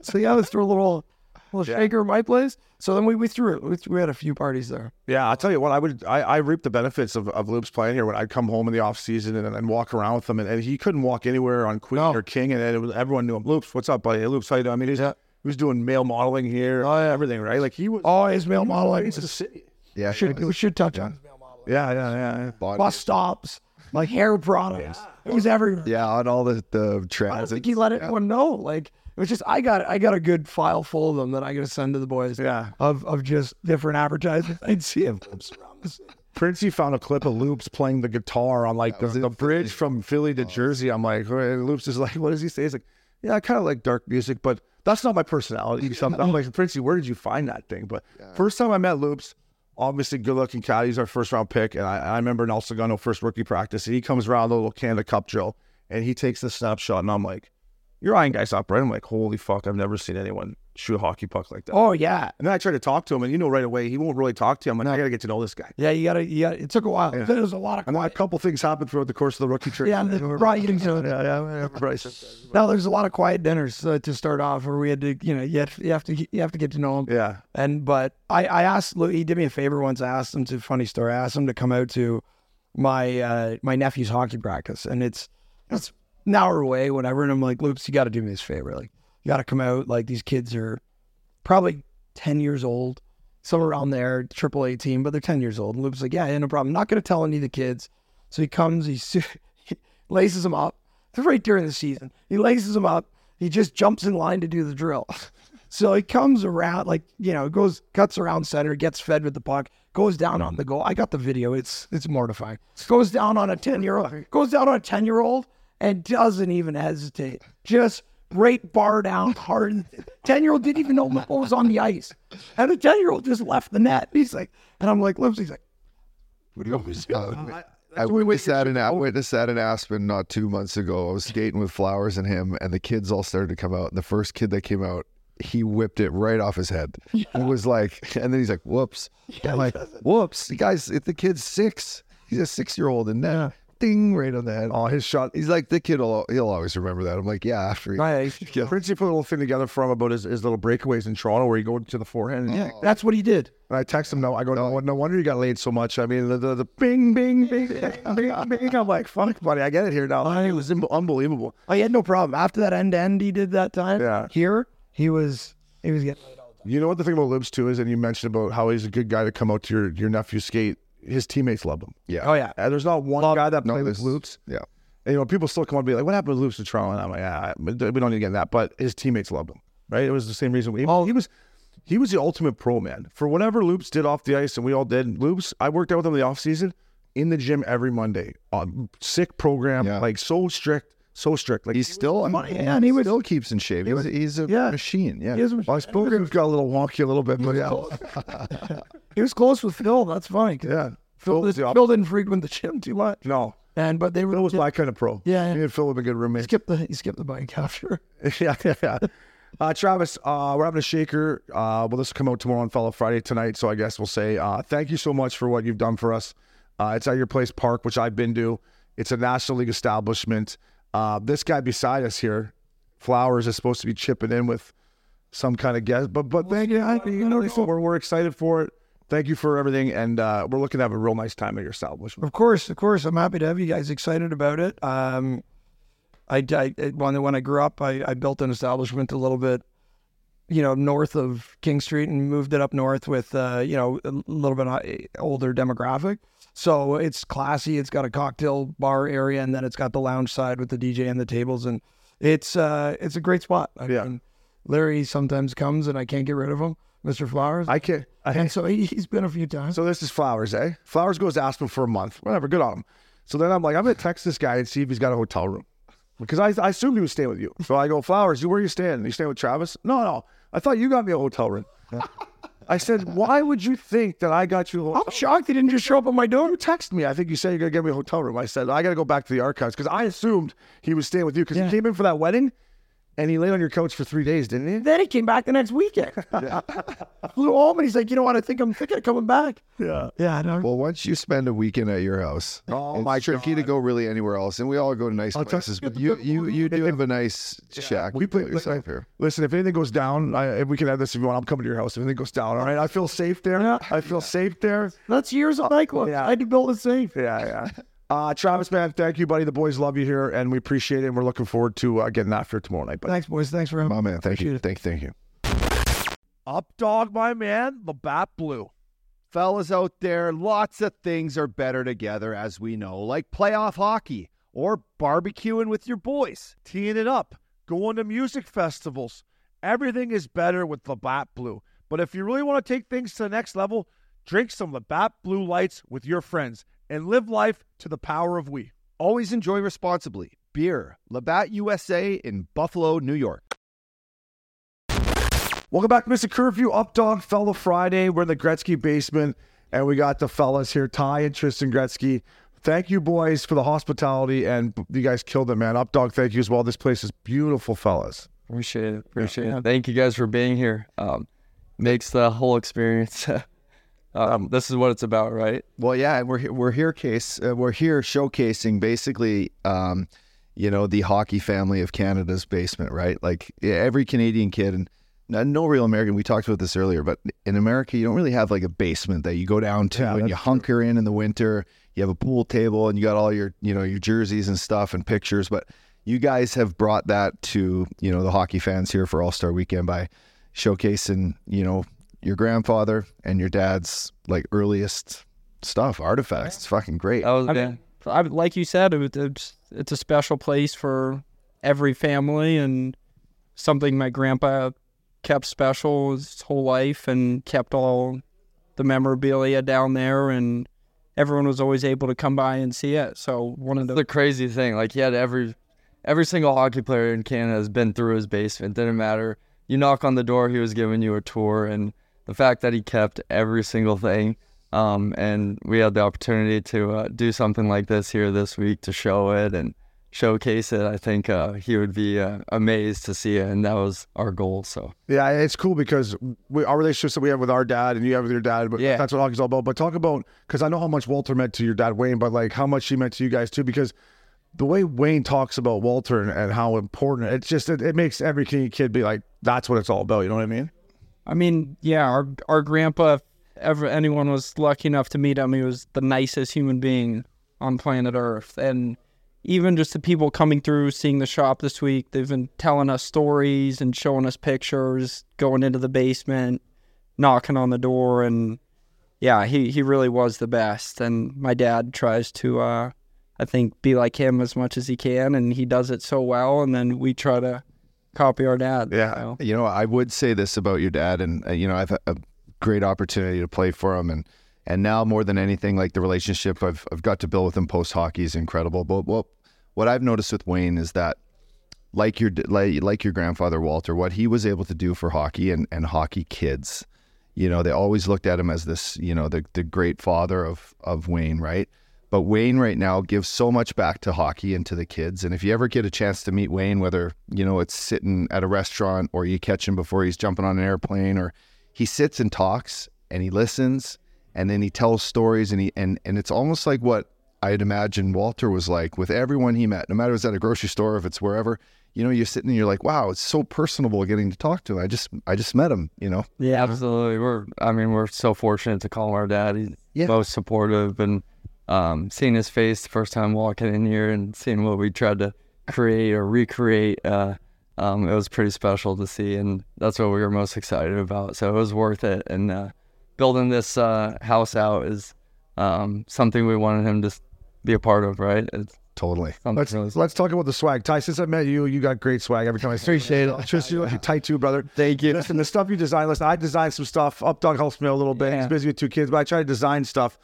so yeah, let's throw a little little shaker at my place. So then we, we threw it. We, th- we had a few parties there. Yeah, I'll tell you what, I would I, I reap the benefits of, of Loops playing here when I'd come home in the off season and, and walk around with him and, and he couldn't walk anywhere on Queen or King and it was, everyone knew him. Loops, what's up, buddy? Hey, Loops, how you doing? I mean he's, he was doing male modeling here, oh, yeah. everything, right? Like he was Oh, his male modeling. He's the city. Yeah, Should, we should touch on his male modeling. Yeah, yeah, yeah. yeah. body- Bus stops, like hair products. It was everywhere. yeah, on all the the I don't think he let anyone know. Like it was just I got I got a good file full of them that I got to send to the boys. Yeah. Of of just different advertisements. [laughs] I'd see him around the. Princey found a clip of Loops playing the guitar on like the, the bridge from Philly to oh. Jersey. I'm like, and Loops is like, what does he say? He's like, yeah, I kind of like dark music, but that's not my personality. Something. I'm like, Princey, where did you find that thing? But first time I met Loops, obviously good looking cat. He's our first round pick. And I, I remember in El Segundo first rookie practice, and he comes around the little Canada Cup drill and he takes the snapshot. And I'm like, you're eyeing guys up, right? I'm like, holy fuck, I've never seen anyone shoot a hockey puck like that. Oh yeah. And then I try to talk to him, and you know right away he won't really talk to you. I'm like, I gotta get to know this guy. Yeah, you gotta you got it took a while. There was a lot of And then a couple things happened throughout the course of the rookie trip. yeah, the, right. You know [laughs] yeah, yeah, yeah. Bryce. No, there's a lot of quiet dinners uh, to start off where we had to, you know, you have, you have to you have to get to know him. Yeah. And but I I asked Lou, he did me a favor once. I asked him to funny story. I asked him to come out to my uh my nephew's hockey practice, and it's it's an hour away, whatever. And I'm like, Loops, you got to do me this favor. Like, got to come out. Like these kids are probably ten years old, somewhere around there, triple A team, but they're ten years old. And Loops like, yeah, yeah, no problem. not gonna tell any of the kids. So he comes, he, he [laughs] laces them up. It's right during the season. He laces them up. He just jumps in line to do the drill. [laughs] So he comes around, like you know, goes cuts around center, gets fed with the puck, goes down on the goal. I got the video. It's it's mortifying. Goes down on a ten year old. Goes down on a ten year old and doesn't even hesitate. Just right bar down hard. Ten year old didn't even know what was on the ice, and the ten year old just left the net. He's like, and I'm like, Lips. He's like, Uh, I witnessed that in I witnessed that in Aspen not two months ago. I was skating with Flowers and him, and the kids all started to come out. And the first kid that came out, he whipped it right off his head. It was like, and then he's like, "Whoops!" I'm like, "Whoops!" The guy's if the kid's six, he's a six year old and that ding right on the head. Oh, his shot. He's like the kid. Will, he'll always remember that. I'm like, yeah. After he, Right. Yeah. Princey put a little thing together for him about his, his little breakaways in Toronto where he go to the forehand. And, Yeah. That's what he did. and I text him, no, I go, no, oh. no wonder you got laid so much. I mean, the, the, the bing, bing, bing, bing, [laughs] bing, bing. I'm like, fuck, buddy, I get it here now. It was im- unbelievable. I had no problem after that end to end he did that time. Yeah. Here he was he was getting You know what the thing about Libs too is, and you mentioned about how he's a good guy to come out to your, your nephew's skate. His teammates love him. yeah. Oh yeah. And there's not one guy that No, played with Loops. Yeah. And, you know, people still come up and be like, what happened to Loops in Toronto? And I'm like, yeah, we don't need to get in that. But his teammates loved him, right? It was the same reason. We, he was he was the ultimate pro, man. For whatever Loops did off the ice, and we all did, Loops, I worked out with him in the off season in the gym every Monday. Uh, sick program, Yeah. like so strict, so strict. Like He's still, I mean, yeah, and he was- still keeps in shape. He's, he's a Yeah. machine. Yeah. He was, well, his program's got a little wonky a little bit, but yeah. [laughs] he was close with Phil. That's funny. Yeah. Phil, Phil was Phil didn't frequent the gym too much. No. And but they were Phil was my kind of pro. Yeah, yeah. Me and Phil have been good he roommates. skipped the he skipped the bike after. [laughs] yeah, yeah, yeah. Uh, Travis, uh, we're having a shaker. Uh, well, this will come out tomorrow on Fellow Friday tonight. So I guess we'll say uh, thank you so much for what you've done for us. Uh, it's at your place park, which I've been to. It's a National League establishment. Uh, this guy beside us here, Flowers, is supposed to be chipping in with some kind of guest. But but thank you. I, you know, we're, we're excited for it. Thank you for everything, and uh, we're looking to have a real nice time at your establishment. Of course, of course, I'm happy to have you guys excited about it. Um, I, I when when I grew up, I, I built an establishment a little bit, you know, north of King Street and moved it up north with, uh, you know, a little bit older demographic. So it's classy. It's got a cocktail bar area, and then it's got the lounge side with the DJ and the tables, and it's uh, it's a great spot. I Yeah. mean, Larry sometimes comes, and I can't get rid of him, Mr. Flowers. I can't. I, and so he, he's been a few times. So this is Flowers, eh? Flowers goes to ask him for a month. Whatever, good on him. So then I'm like, I'm gonna text this guy and see if he's got a hotel room. Because I, I assumed he was staying with you. So I go, Flowers, you where you staying? You staying with Travis? No, no. I thought you got me a hotel room. [laughs] I said, why would you think that I got you a hotel I'm shocked he didn't just show up at my door. You text me. I think you said you're gonna get me a hotel room. I said I gotta go back to the archives because I assumed he was staying with you because Yeah. he came in for that wedding, and he laid on your couch for three days, didn't he? Then he came back the next weekend. [laughs] [laughs] Flew home and he's like, you know what? I think I'm thinking of coming back. Yeah. Yeah, I know. Well, once you spend a weekend at your house, Oh, it's my tricky to go really anywhere else, and we all go to nice I'll tell- places. But you, you, you do have a nice [laughs] shack. We play- yourself here. Listen, if anything goes down, I, if we can have this if you want, I'm coming to your house. If anything goes down, all right. I feel safe there. I feel safe there. That's years of uh, nightclub. Yeah. I had to build a safe. Yeah, yeah. Uh, Travis, man, thank you, buddy. The boys love you here, and we appreciate it. And we're looking forward to uh, getting after it tomorrow night. But Thanks, boys. Thanks for having My me. man, thank you, thank you, thank you. Up dog, my man. Labatt Blue. Fellas out there, lots of things are better together, as we know, like playoff hockey or barbecuing with your boys. Teeing it up, going to music festivals. Everything is better with Labatt Blue. But if you really want to take things to the next level, drink some Labatt Blue Lights with your friends and live life to the power of we. Always enjoy responsibly. Beer, Labatt USA in Buffalo, New York. Welcome back to Missin Curfew Up Dog Fellow Friday. We're in the Gretzky basement, and we got the fellas here, Ty and Tristan Gretzky. Thank you, boys, for the hospitality, and you guys killed it, man. Up Dog, thank you as well. This place is beautiful, fellas. Appreciate it. Appreciate it. Thank you guys for being here. Um, makes the whole experience. [laughs] um, this is what it's about, right? Well, yeah, and we're we're here case uh, we're here showcasing basically, um, you know, the hockey family of Canada's basement, right? Like yeah, every Canadian kid and no- no real American. We talked about this earlier, but in America, you don't really have like a basement that you go down to Yeah, and you hunker in in the winter. You have a pool table and you got all your you know your jerseys and stuff and pictures, but you guys have brought that to you know the hockey fans here for All Star Weekend by showcasing you know your grandfather and your dad's like earliest stuff, artifacts. It's fucking great. That was I mean, I, like you said, it, it's it's a special place for every family and something my grandpa kept special his whole life and kept all the memorabilia down there and everyone was always able to come by and see it. So one of the the crazy thing. Like he had every every single hockey player in Canada has been through his basement. Didn't matter. You knock on the door, he was giving you a tour, and the fact that he kept every single thing. Um, and we had the opportunity to uh, do something like this here this week to show it, and showcase it, I think uh, he would be uh, amazed to see it, and that was our goal. So Yeah, it's cool because we, our relationships that we have with our dad and you have with your dad, but Yeah. that's what hockey's all about. But talk about because I know how much Walter meant to your dad Wayne, but like how much he meant to you guys too. Because the way Wayne talks about Walter and, and how important it's just it, it makes every kid be like, that's what it's all about. You know what I mean? I mean, yeah, our our grandpa. If ever anyone was lucky enough to meet him, he was the nicest human being on planet Earth, and even just the people coming through, seeing the shop this week, they've been telling us stories and showing us pictures, going into the basement, knocking on the door, and yeah, he he really was the best. And my dad tries to, uh, I think, be like him as much as he can, and he does it so well. And then we try to copy our dad. Yeah. so. You know, I would say this about your dad, and uh, you know, I've had a great opportunity to play for him, and and now more than anything, like the relationship I've I've got to build with him post hockey is incredible. But what what I've noticed with Wayne is that, like your like like your grandfather Walter, what he was able to do for hockey and and hockey kids, you know, they always looked at him as this, you know, the the great father of of Wayne, right? But Wayne right now gives so much back to hockey and to the kids. And if you ever get a chance to meet Wayne, whether you know it's sitting at a restaurant or you catch him before he's jumping on an airplane, or he sits and talks and he listens and then he tells stories and he and and it's almost like what I'd imagine Walter was like with everyone he met, no matter if it's at a grocery store, if it's wherever. You know, you're sitting and you're like, wow, it's so personable getting to talk to him. I just I just met him. You know. yeah, absolutely. We're I mean we're so fortunate to call him our dad. He's Yeah. most supportive, and um, seeing his face the first time walking in here and seeing what we tried to create or recreate. Uh, um, it was pretty special to see, and that's what we were most excited about. So it was worth it. And uh, building this uh, house out is um, something we wanted him to be a part of, right? It's Totally. Let's really let's talk about the swag. Ty, since I met you, you got great swag every time I see Appreciate it. Just you look tight too, brother. Thank you. Listen, the stuff you design. Listen, I designed some stuff. Updog helps me a little bit. He's Yeah. busy with two kids, but I try to design stuff.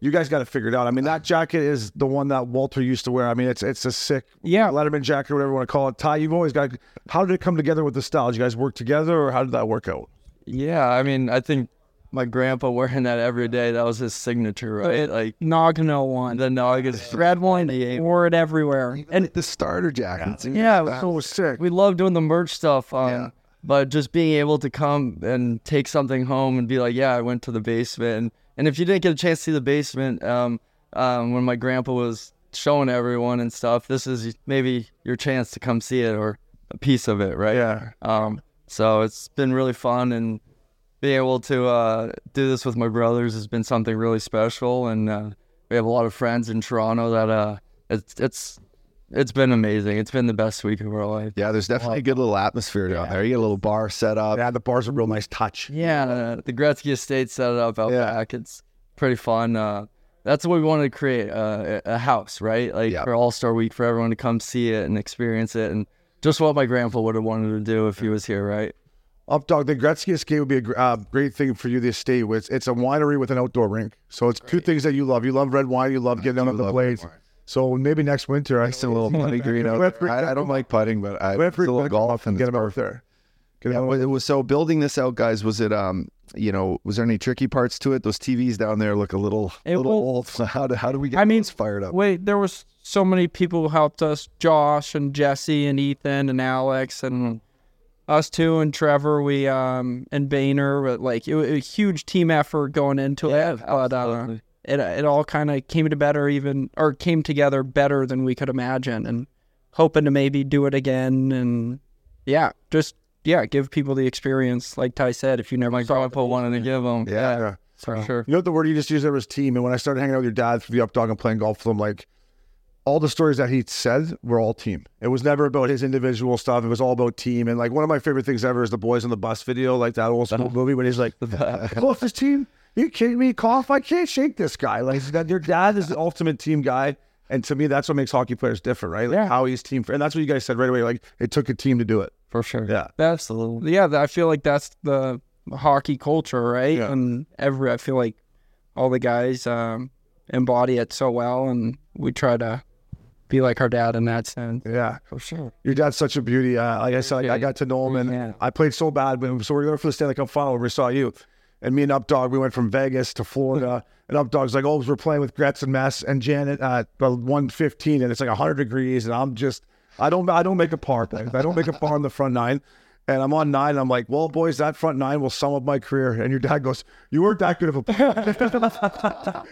You guys got to figure it out. I mean, that jacket is the one that Walter used to wear. I mean, it's it's a sick Yeah. Letterman jacket, whatever you want to call it. Ty, you've always got. How did it come together with the style? Did you guys work together, or how did that work out? Yeah, I mean, I think my grandpa [laughs] wearing that every day, that was his signature, right? Like Nagano one. the Nuggets. [laughs] red one, He wore it everywhere. And the starter jackets. Yeah, So sick. we love doing the merch stuff. Um, But just being able to come and take something home and be like, yeah, I went to the basement. And, and if you didn't get a chance to see the basement, um, um, when my grandpa was showing everyone and stuff, this is maybe your chance to come see it or a piece of it, right? Yeah. Um, so it's been really fun and being able to uh, do this with my brothers has been something really special. And uh, we have a lot of friends in Toronto that uh, it's it's it's been amazing. It's been the best week of our life. Yeah, there's definitely a good little atmosphere down there. You get a little bar set up. Yeah, the bar's a real nice touch. Yeah, the Gretzky Estate set it up out Yeah. back. It's pretty fun. Uh, that's what we wanted to create uh, a a house, right? Like Yeah. for All Star Week, for everyone to come see it and experience it, and just what my grandpa would have wanted to do if he was here, right? Up dog, the Gretzky Estate would be a uh, great thing for you. to stay with. it's a winery with an outdoor rink, so it's two things that you love. You love red wine. You love getting out on the love blades. Red wine. So maybe next winter, I It's a little [laughs] putting green out there. I, I don't like putting, but I went for it's a little golf and get it's him out there. Get Yeah, out it was so building this out, guys. Was it um, you know, was there any tricky parts to it? Those TVs down there look a little, It little will- old. So how do how do we get I mean, those fired up? Wait, there was so many people who helped us: Josh and Jesse and Ethan and Alex and us two and Trevor. We um and Boehner. but, Like it was a huge team effort going into it. But uh, absolutely. It it all kind of came to better even or came together better than we could imagine. And hoping to maybe do it again. And yeah, just yeah, give people the experience. Like Ty said, if you never My saw grandpa wanted to give them. Yeah. Yeah. for sure. You know the word you just used there was team. And when I started hanging out with your dad through the updog and playing golf with him, like all the stories that he said were all team. It was never about his individual stuff. It was all about team. And like one of my favorite things ever is the boys on the bus video, like that old school movie when he's like, [laughs] "Close this team? You kidding me? Cough? I can't shake this guy." Like your dad is the ultimate team guy. And to me, that's what makes hockey players different, right? Like Yeah. how he's team. And that's what you guys said right away. Like it took a team to do it. For sure. Yeah. Absolutely. yeah, I feel like that's the hockey culture, right? Yeah. And every I feel like all the guys um, embody it so well, and we try to be like our dad in that sense. Yeah. For sure. Your dad's such a beauty. Uh, like I said, like, I got to know him, and Yeah. I played so bad. But so we're there for the Stanley Cup final where we saw you. And me and Updog, we went from Vegas to Florida. [laughs] And Updog's like, oh, we're playing with Gretz and Mess and Janet at the 115, and it's like 100 degrees, and I'm just, I don't, I don't make a par. I don't make a par on the front nine. And I'm on nine. And I'm like, well, boys, that front nine will sum up my career. And your dad goes, you weren't that good of a player.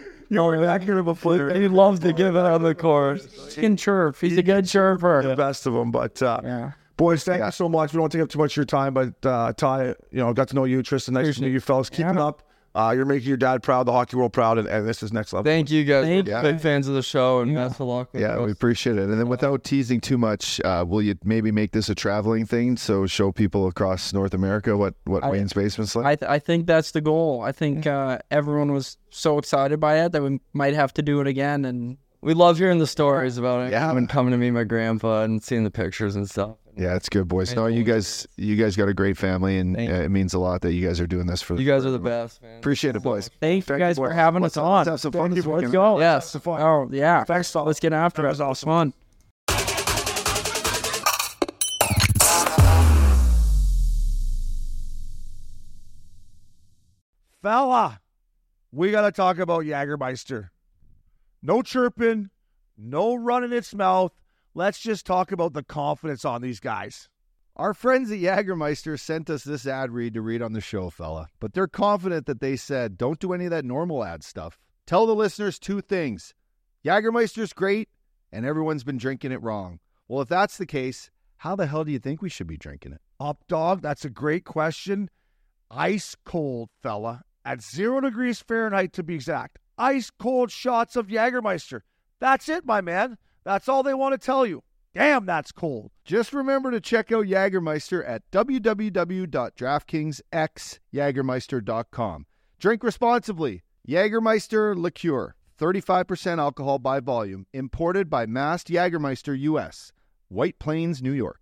[laughs] you weren't that good of a player. He loves to give it on the course. He can chirp. He's a good chirper. The best of them. But uh, Yeah. Boys, thank you so much. We don't take up too much of your time, but uh, Ty, you know, got to know you, Tristan. Nice to meet you, fellas. Keep it up. Uh, you're making your dad proud, the hockey world proud, and, and this is next level. Thank you guys. Thank We're Big fans of the show and best of luck. with Yeah, we appreciate it. And then without teasing too much, uh, will you maybe make this a traveling thing? So show people across North America what, what I- Wayne's basement's like? I, th- I think that's the goal. I think uh, everyone was so excited by it that we might have to do it again. And We love hearing the stories about it. Yeah. Coming, coming to meet my grandpa and seeing the pictures and stuff. Yeah, it's good, boys. No, you guys you guys got a great family, and uh, it means a lot that you guys are doing this for You guys are the best, man. Appreciate it, boys. thank you guys for having Let's- us on. let's have some fun Thank this you, boys. Go. Yes. Have fun. Oh, yeah. Thanks, fellas. Let's get after That it. was awesome. Fun. Fella, we got to talk about Jagermeister. No chirping, no running its mouth. Let's just talk about the confidence on these guys. Our friends at Jagermeister sent us this ad read to read on the show, fella. But they're confident that they said, don't do any of that normal ad stuff. Tell the listeners two things Jagermeister's great, and everyone's been drinking it wrong. Well, if that's the case, how the hell do you think we should be drinking it? Up dog, that's a great question. Ice cold, fella, at zero degrees Fahrenheit to be exact. Ice cold shots of Jagermeister. That's it, my man. That's all they want to tell you. Damn, that's cold. Just remember to check out Jagermeister at www.draftkingsxjagermeister.com. Drink responsibly. Jagermeister Liqueur, 35% alcohol by volume, imported by Mast Jagermeister US, White Plains, New York.